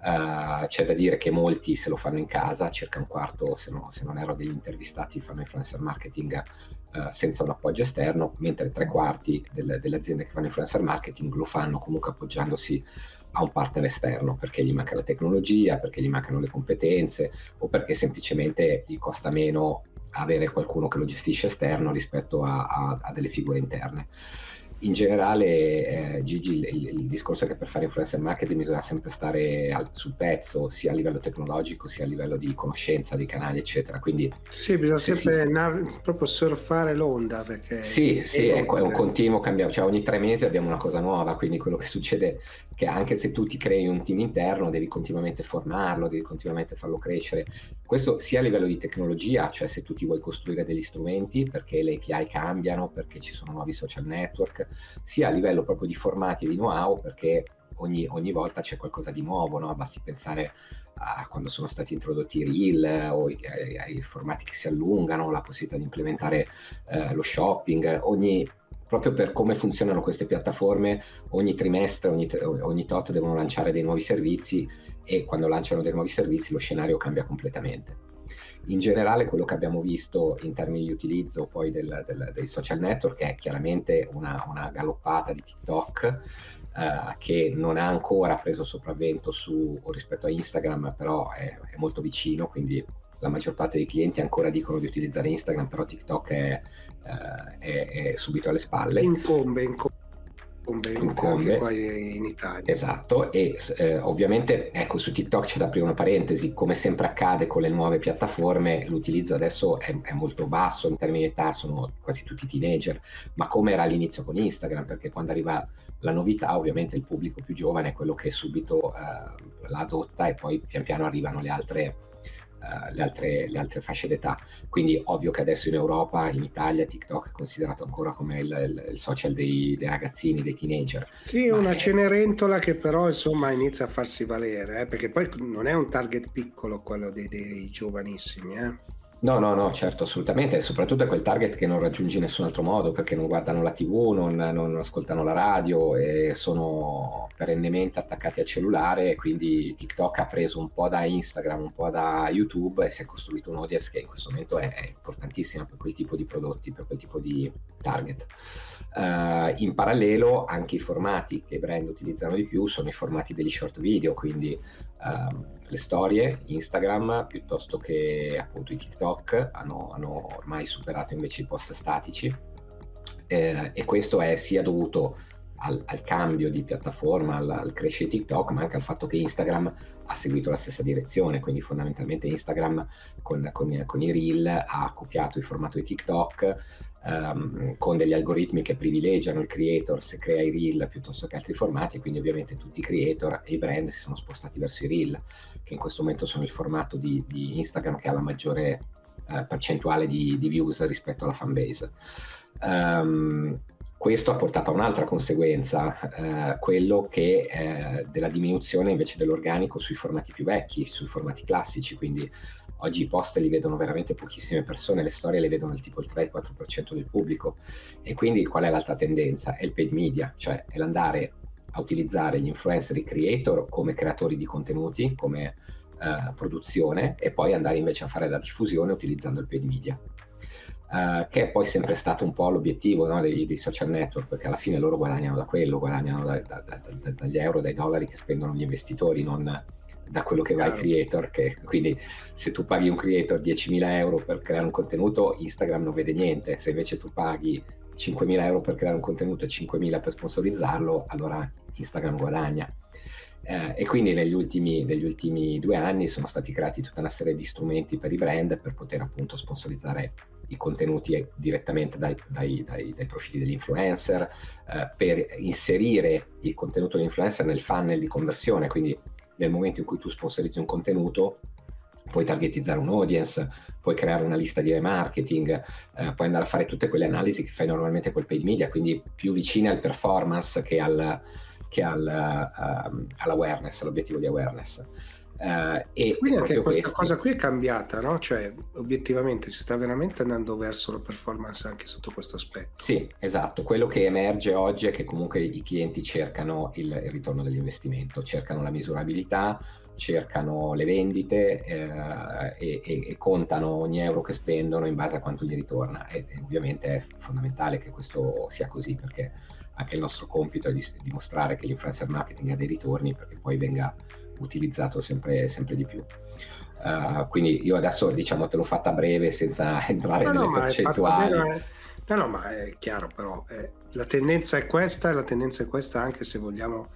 Uh, c'è da dire che molti se lo fanno in casa, circa un quarto, se, no, se non erro, degli intervistati fanno influencer marketing uh, senza un appoggio esterno, mentre tre quarti delle, delle aziende che fanno influencer marketing lo fanno comunque appoggiandosi a un partner esterno perché gli manca la tecnologia, perché gli mancano le competenze o perché semplicemente gli costa meno avere qualcuno che lo gestisce esterno rispetto a, a, a delle figure interne in generale, eh, Gigi, il, il, discorso è che per fare influencer marketing bisogna sempre stare al, sul pezzo, sia a livello tecnologico, sia a livello di conoscenza dei canali, eccetera. Quindi, sì, bisogna sempre si... nav- proprio surfare l'onda. Perché sì, sì, è, è, un continuo cambiamento, cioè ogni tre mesi abbiamo una cosa nuova, quindi quello che succede è che anche se tu ti crei un team interno, devi continuamente formarlo, devi continuamente farlo crescere. Questo sia a livello di tecnologia, cioè se tu ti vuoi costruire degli strumenti perché le API cambiano, perché ci sono nuovi social network, sia a livello proprio di formati e di know-how, perché ogni, ogni volta c'è qualcosa di nuovo, no? basti pensare a quando sono stati introdotti i reel o ai, ai formati che si allungano, la possibilità di implementare eh, lo shopping, ogni, proprio per come funzionano queste piattaforme, ogni trimestre, ogni, ogni tot devono lanciare dei nuovi servizi e quando lanciano dei nuovi servizi lo scenario cambia completamente. In generale quello che abbiamo visto in termini di utilizzo poi del, del, dei social network è chiaramente una, una galoppata di TikTok eh, che non ha ancora preso sopravvento su, rispetto a Instagram, però è, è molto vicino, quindi la maggior parte dei clienti ancora dicono di utilizzare Instagram, però TikTok è, uh, è, è subito alle spalle. Incombe, incombe incombe poi in Italia. Esatto, e eh, ovviamente ecco su TikTok c'è da aprire una parentesi, come sempre accade con le nuove piattaforme, l'utilizzo adesso è, è molto basso in termini di età, sono quasi tutti teenager, ma come era all'inizio con Instagram, perché quando arriva la novità ovviamente il pubblico più giovane è quello che subito eh, la adotta e poi pian piano arrivano le altre le, altre, le, altre, fasce d'età. Quindi ovvio che adesso in Europa, in Italia, TikTok è considerato ancora come il, il, il social dei, dei, ragazzini, dei teenager. Sì, una è... cenerentola che però insomma inizia a farsi valere, eh, perché poi non è un target piccolo quello dei, dei giovanissimi. Eh. No, no, no, certo, assolutamente, soprattutto è quel target che non raggiungi in nessun altro modo perché non guardano la TV, non, non ascoltano la radio e sono perennemente attaccati al cellulare quindi TikTok ha preso un po' da Instagram, un po' da YouTube e si è costruito un audience che in questo momento è importantissima per quel tipo di prodotti, per quel tipo di target. Uh, in parallelo anche i formati che i brand utilizzano di più sono i formati degli short video, quindi uh, le storie Instagram piuttosto che appunto i TikTok hanno, hanno ormai superato invece i post statici. Eh, e questo è sia dovuto al, al cambio di piattaforma, al, al crescere TikTok, ma anche al fatto che Instagram ha seguito la stessa direzione, quindi fondamentalmente Instagram con, con, con i reel ha copiato il formato di TikTok, um, con degli algoritmi che privilegiano il creator se crea i reel piuttosto che altri formati, quindi ovviamente tutti i creator e i brand si sono spostati verso i reel, che in questo momento sono il formato di, di Instagram che ha la maggiore uh, percentuale di, di, views rispetto alla fanbase. Um, questo ha portato a un'altra conseguenza, eh, quello che eh, della diminuzione invece dell'organico sui formati più vecchi, sui formati classici, quindi Oggi i post li vedono veramente pochissime persone, le storie le vedono il tipo il 3-4% del pubblico. E quindi qual è l'altra tendenza? È il paid media, cioè è l'andare a utilizzare gli influencer i creator come creatori di contenuti, come uh, produzione, e poi andare invece a fare la diffusione utilizzando il paid media. Uh, che è poi sempre stato un po' l'obiettivo no, dei, dei, social network, perché alla fine loro guadagnano da quello, guadagnano da, da, da, dagli euro, dai dollari che spendono gli investitori, non, da quello che va ai creator, che, quindi se tu paghi un creator 10.000 euro per creare un contenuto, Instagram non vede niente, se invece tu paghi 5.000 euro per creare un contenuto e 5.000 per sponsorizzarlo, allora Instagram guadagna. Eh, e quindi negli ultimi, negli ultimi, due anni sono stati creati tutta una serie di strumenti per i brand per poter appunto sponsorizzare i contenuti direttamente dai, dai, dai, dai profili degli influencer, eh, per inserire il contenuto dell'influencer nel funnel di conversione, quindi nel momento in cui tu sponsorizzi un contenuto puoi targetizzare un audience, puoi creare una lista di remarketing, eh, puoi andare a fare tutte quelle analisi che fai normalmente col paid media, quindi più vicine al performance che, al, che al, uh, all'awareness, all'obiettivo di awareness. Uh, e Quindi anche questa questi... cosa qui è cambiata, no? Cioè, obiettivamente si sta veramente andando verso la performance anche sotto questo aspetto. Sì, esatto. Quello che emerge oggi è che comunque i clienti cercano il, il ritorno dell'investimento, cercano la misurabilità, cercano le vendite eh, e, e, e, contano ogni euro che spendono in base a quanto gli ritorna. E, e ovviamente è fondamentale che questo sia così perché anche il nostro compito è di dimostrare che l'influencer marketing ha dei ritorni perché poi venga utilizzato sempre, sempre di più. Uh, quindi io adesso diciamo te l'ho fatta breve senza entrare no, nelle no, percentuali. Bene, no, no, ma è chiaro però, eh, la tendenza è questa e la tendenza è questa anche se vogliamo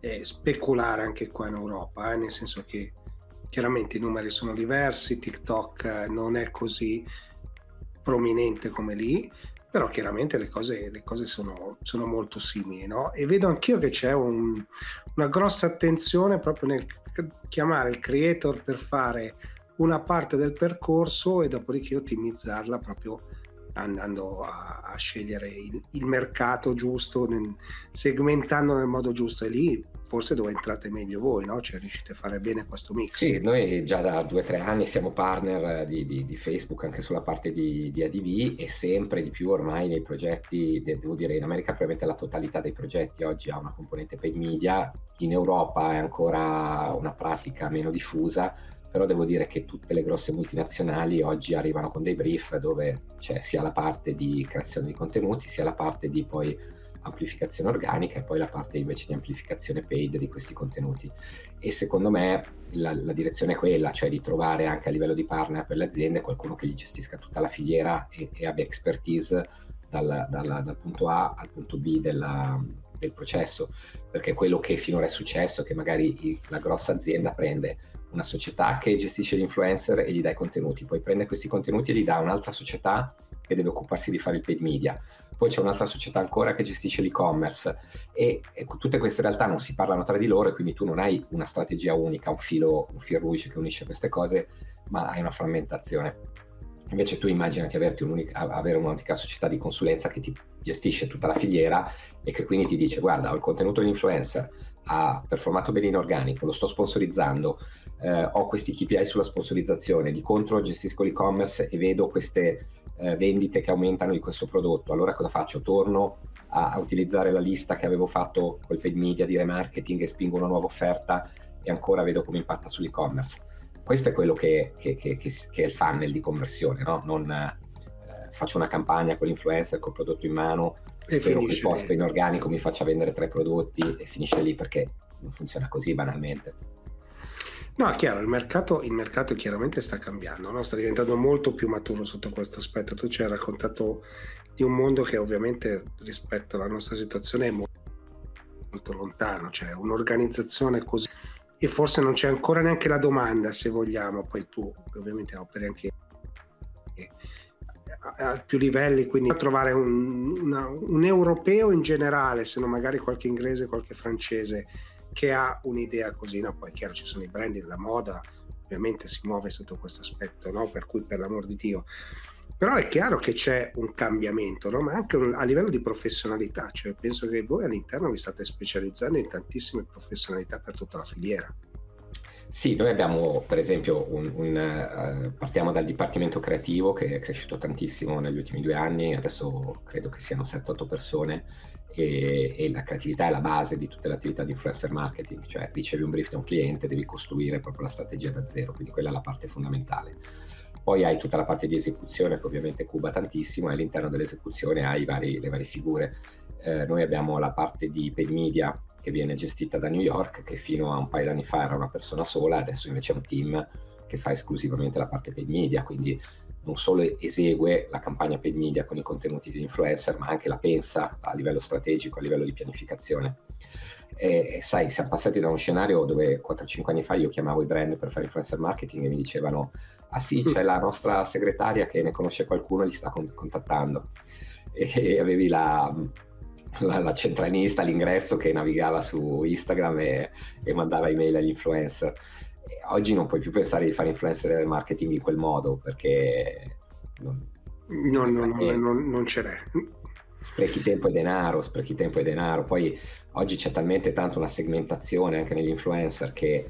eh, speculare anche qua in Europa, eh, nel senso che chiaramente i numeri sono diversi, TikTok eh, non è così prominente come lì, però chiaramente le cose, le cose sono, sono, molto simili, no? E vedo anch'io che c'è un, una grossa attenzione proprio nel chiamare il creator per fare una parte del percorso e dopodiché ottimizzarla proprio andando a, a scegliere il, il, mercato giusto, segmentando nel modo giusto e lì forse dove entrate meglio voi, no? Cioè riuscite a fare bene questo mix. Sì, noi già da due o tre anni siamo partner di, di, di, Facebook anche sulla parte di, di, ADV e sempre di più ormai nei progetti, devo dire in America probabilmente la totalità dei progetti oggi ha una componente paid media, in Europa è ancora una pratica meno diffusa, però devo dire che tutte le grosse multinazionali oggi arrivano con dei brief dove c'è sia la parte di creazione di contenuti, sia la parte di poi amplificazione organica e poi la parte invece di amplificazione paid di questi contenuti. E secondo me la, la, direzione è quella, cioè di trovare anche a livello di partner per le aziende qualcuno che gli gestisca tutta la filiera e, e abbia expertise dal, dal, dal, punto A al punto B della, del processo, perché quello che finora è successo è che magari la grossa azienda prende una società che gestisce l'influencer e gli dà i contenuti, poi prende questi contenuti e li dà un'altra società che deve occuparsi di fare il paid media, poi c'è un'altra società ancora che gestisce l'e-commerce e, e tutte queste realtà non si parlano tra di loro e quindi tu non hai una strategia unica, un filo, un fil rouge che unisce queste cose, ma hai una frammentazione. Invece tu immaginati avere un'unica società di consulenza che ti gestisce tutta la filiera e che quindi ti dice guarda ho il contenuto dell'influencer, ha performato bene in organico, lo sto sponsorizzando, eh, ho questi KPI sulla sponsorizzazione, di contro gestisco l'e-commerce e vedo queste eh, vendite che aumentano di questo prodotto. Allora cosa faccio? Torno a, a, utilizzare la lista che avevo fatto col paid media di remarketing e spingo una nuova offerta e ancora vedo come impatta sull'e-commerce. Questo è quello che, che, che, che è il funnel di conversione, no? non eh, faccio una campagna con l'influencer col prodotto in mano, e spero che il post in organico mi faccia vendere tre prodotti e finisce lì perché non funziona così banalmente. No, è chiaro, il mercato, il mercato chiaramente sta cambiando, no? sta diventando molto più maturo sotto questo aspetto. Tu ci hai raccontato di un mondo che ovviamente rispetto alla nostra situazione è molto, molto lontano, cioè un'organizzazione così e forse non c'è ancora neanche la domanda se vogliamo, poi tu ovviamente operi anche a, più livelli, quindi trovare un, una, un europeo in generale, se non magari qualche inglese, qualche francese che ha un'idea così, no? Poi è chiaro ci sono i brand della moda, ovviamente si muove sotto questo aspetto, no? Per cui per l'amor di Dio. Però è chiaro che c'è un cambiamento, no? ma anche un, a livello di professionalità, cioè penso che voi all'interno vi state specializzando in tantissime professionalità per tutta la filiera. Sì, noi abbiamo per esempio un, un uh, partiamo dal dipartimento creativo che è cresciuto tantissimo negli ultimi due anni, adesso credo che siano 7-8 persone e, e, la creatività è la base di tutte le attività di influencer marketing, cioè ricevi un brief da un cliente, devi costruire proprio la strategia da zero, quindi quella è la parte fondamentale. Poi hai tutta la parte di esecuzione che ovviamente cuba tantissimo e all'interno dell'esecuzione hai vari, le varie figure. Eh, noi abbiamo la parte di paid media che viene gestita da New York, che fino a un paio d'anni fa era una persona sola, adesso invece è un team che fa esclusivamente la parte paid media, quindi non solo esegue la campagna paid media con i contenuti di influencer, ma anche la pensa a livello strategico, a livello di pianificazione. E, sai, siamo passati da un scenario dove 4-5 anni fa io chiamavo i brand per fare influencer marketing e mi dicevano ah sì, c'è la nostra segretaria che ne conosce qualcuno e li sta contattando. E avevi la, la, la, centralista all'ingresso che navigava su Instagram e, e mandava email agli influencer. E oggi non puoi più pensare di fare influencer del marketing in quel modo perché non, non, non, non, non ce n'è. Sprechi tempo e denaro, sprechi tempo e denaro. Poi oggi c'è talmente tanto una segmentazione anche negli influencer che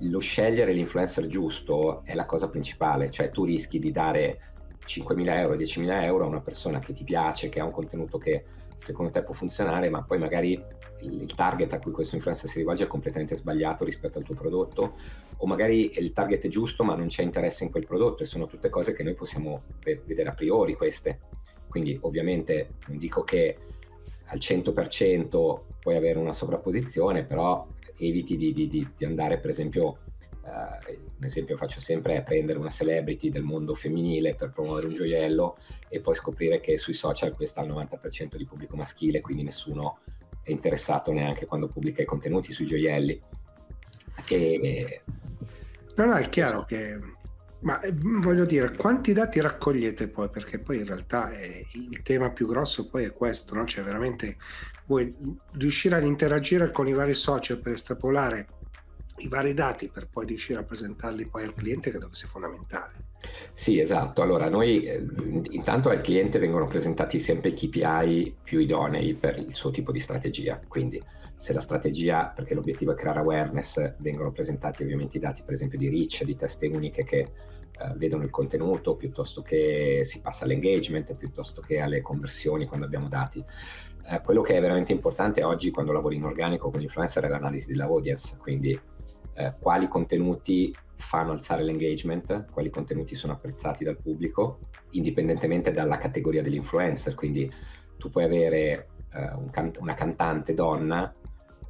lo scegliere l'influencer giusto è la cosa principale, cioè tu rischi di dare 5.000 euro, 10.000 euro a una persona che ti piace, che ha un contenuto che secondo te può funzionare, ma poi magari il target a cui questo influencer si rivolge è completamente sbagliato rispetto al tuo prodotto, o magari il target è giusto ma non c'è interesse in quel prodotto e sono tutte cose che noi possiamo vedere a priori queste. Quindi ovviamente non dico che al 100% puoi avere una sovrapposizione, però eviti di, di, di andare per esempio Uh, un esempio faccio sempre è prendere una celebrity del mondo femminile per promuovere un gioiello e poi scoprire che sui social questa ha il 90% di pubblico maschile, quindi nessuno è interessato neanche quando pubblica i contenuti sui gioielli. E... No, no, è chiaro che... Ma eh, voglio dire, quanti dati raccogliete poi? Perché poi in realtà è... il tema più grosso poi è questo, no? Cioè veramente vuoi riuscire ad interagire con i vari social per estrapolare i vari dati per poi riuscire a presentarli poi al cliente credo che sia fondamentale. Sì, esatto. Allora, noi eh, intanto al cliente vengono presentati sempre i KPI più idonei per il suo tipo di strategia. Quindi, se la strategia, perché l'obiettivo è creare awareness, vengono presentati ovviamente i dati, per esempio, di reach, di teste uniche che eh, vedono il contenuto, piuttosto che si passa all'engagement, piuttosto che alle conversioni quando abbiamo dati. Eh, quello che è veramente importante oggi quando lavori in organico con l'influencer è l'analisi dell'audience, quindi eh, quali contenuti fanno alzare l'engagement, quali contenuti sono apprezzati dal pubblico, indipendentemente dalla categoria dell'influencer. Quindi tu puoi avere eh, un can- una cantante donna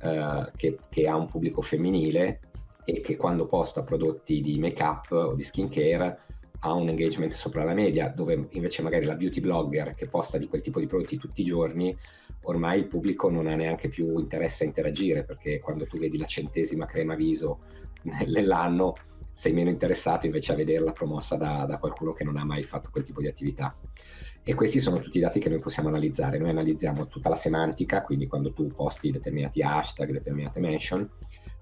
eh, che, che, ha un pubblico femminile e che quando posta prodotti di make-up o di skincare ha un engagement sopra la media, dove invece magari la beauty blogger che posta di quel tipo di prodotti tutti i giorni, ormai il pubblico non ha neanche più interesse a interagire, perché quando tu vedi la centesima crema viso nell'anno sei meno interessato invece a vederla promossa da, da qualcuno che non ha mai fatto quel tipo di attività. E questi sono tutti i dati che noi possiamo analizzare. Noi analizziamo tutta la semantica, quindi quando tu posti determinati hashtag, determinate mention,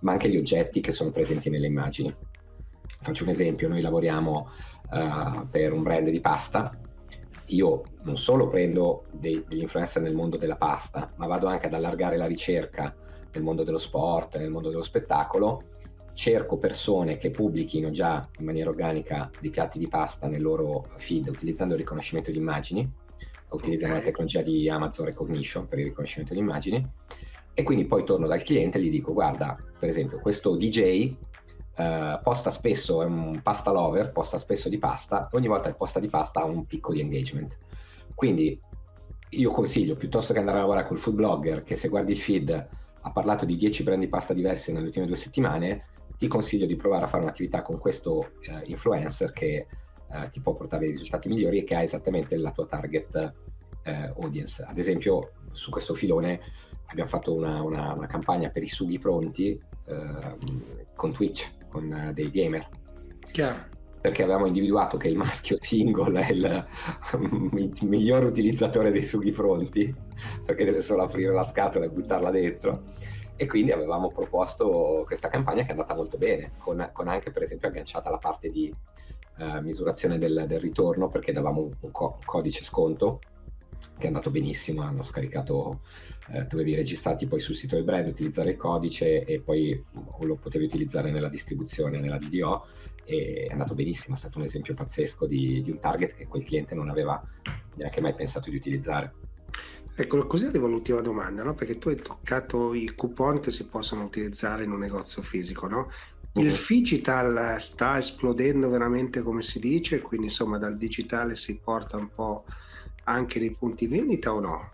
ma anche gli oggetti che sono presenti nelle immagini. Faccio un esempio, noi lavoriamo uh, per un brand di pasta, io non solo prendo dei, degli influencer nel mondo della pasta, ma vado anche ad allargare la ricerca nel mondo dello sport, nel mondo dello spettacolo, cerco persone che pubblichino già in maniera organica dei piatti di pasta nel loro feed utilizzando il riconoscimento di immagini, utilizzano okay. la tecnologia di Amazon Recognition per il riconoscimento di immagini, e quindi poi torno dal cliente e gli dico guarda, per esempio, questo DJ Uh, posta spesso, è un pasta lover, posta spesso di pasta, ogni volta che posta di pasta ha un picco di engagement. Quindi io consiglio, piuttosto che andare a lavorare col food blogger, che se guardi il feed ha parlato di 10 brand di pasta diversi nelle ultime due settimane, ti consiglio di provare a fare un'attività con questo uh, influencer che uh, ti può portare risultati migliori e che ha esattamente la tua target audience. Ad esempio, su questo filone abbiamo fatto una, una, una campagna per i sughi pronti con Twitch con uh, dei gamer. Chiaro. Perché avevamo individuato che il maschio single è il, miglior utilizzatore dei sughi pronti, perché deve solo aprire la scatola e buttarla dentro. E quindi avevamo proposto questa campagna che è andata molto bene, con, con anche per esempio agganciata la parte di uh, misurazione del, del, ritorno, perché davamo un, co- un codice sconto che è andato benissimo, hanno scaricato, eh, dovevi registrarti poi sul sito del brand, utilizzare il codice e poi lo potevi utilizzare nella distribuzione, nella DDO e è andato benissimo, è stato un esempio pazzesco di, di un target che quel cliente non aveva neanche mai pensato di utilizzare. Ecco, così arriva l'ultima domanda, no? perché tu hai toccato i coupon che si possono utilizzare in un negozio fisico, no? Il uh-huh. digital sta esplodendo veramente come si dice, quindi insomma dal digitale si porta un po' anche dei punti vendita o no?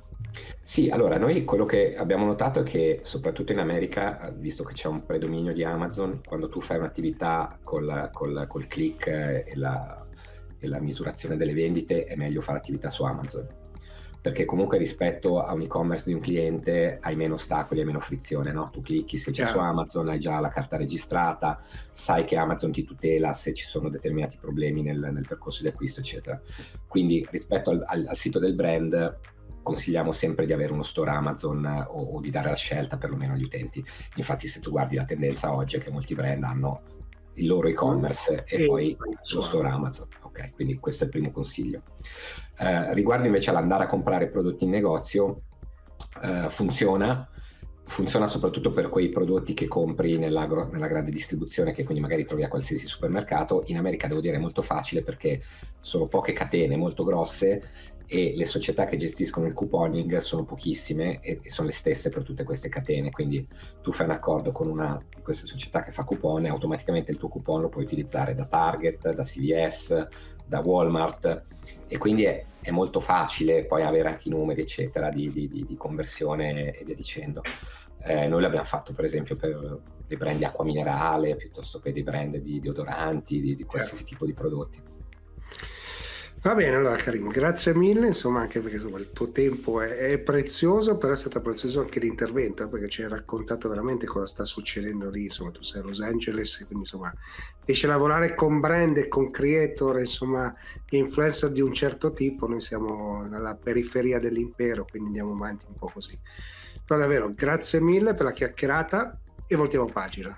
Sì, allora noi quello che abbiamo notato è che soprattutto in America, visto che c'è un predominio di Amazon, quando tu fai un'attività col, col, col click e la, e la misurazione delle vendite, è meglio fare attività su Amazon perché comunque rispetto a un e-commerce di un cliente hai meno ostacoli, hai meno frizione, no? Tu clicchi, sei già su Amazon, hai già la carta registrata, sai che Amazon ti tutela se ci sono determinati problemi nel, nel percorso di acquisto, eccetera. Quindi rispetto al, al, al, sito del brand consigliamo sempre di avere uno store Amazon o, o di dare la scelta perlomeno agli utenti. Infatti se tu guardi la tendenza oggi è che molti brand hanno il loro e-commerce e, e poi lo store Amazon. Ok, quindi questo è il primo consiglio. Eh, riguardo invece all'andare a comprare prodotti in negozio, eh, funziona, funziona soprattutto per quei prodotti che compri nella, nella, grande distribuzione, che quindi magari trovi a qualsiasi supermercato. In America devo dire è molto facile perché sono poche catene molto grosse e le società che gestiscono il couponing sono pochissime e, sono le stesse per tutte queste catene, quindi tu fai un accordo con una di queste società che fa coupon e automaticamente il tuo coupon lo puoi utilizzare da Target, da CVS, da Walmart e quindi è, è molto facile poi avere anche i numeri eccetera di, di, di, conversione e via dicendo. Eh, noi l'abbiamo fatto per esempio per dei brand di acqua minerale piuttosto che dei brand di deodoranti, di, di qualsiasi tipo di prodotti. Va bene, allora Karim, grazie mille, insomma, anche perché insomma, il tuo tempo è, è, prezioso, però è stato prezioso anche l'intervento, perché ci hai raccontato veramente cosa sta succedendo lì, insomma, tu sei a Los Angeles, quindi insomma, riesci a lavorare con brand e con creator, insomma, influencer di un certo tipo, noi siamo nella periferia dell'impero, quindi andiamo avanti un po' così. Però davvero, grazie mille per la chiacchierata e voltiamo pagina.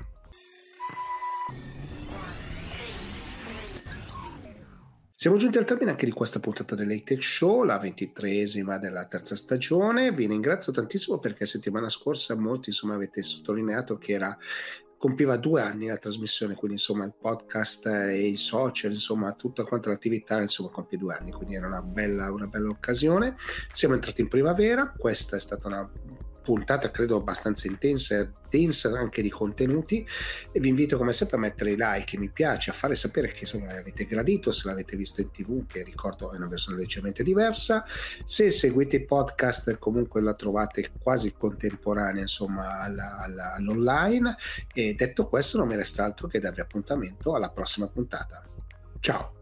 Siamo giunti al termine anche di questa puntata dell'Atech Show, la ventitresima della terza stagione. Vi ringrazio tantissimo perché settimana scorsa molti insomma avete sottolineato che era compiva due anni la trasmissione, quindi insomma il podcast e i social, insomma tutta quanta l'attività insomma compie due anni, quindi era una bella, una bella occasione. Siamo entrati in primavera, questa è stata una puntata credo abbastanza intensa, densa anche di contenuti e vi invito come sempre a mettere i like, mi piace, a fare sapere che insomma l'avete gradito, se l'avete vista in tv che ricordo è una versione leggermente diversa, se seguite i podcast comunque la trovate quasi contemporanea insomma alla, alla, all'online e detto questo non mi resta altro che darvi appuntamento alla prossima puntata. Ciao!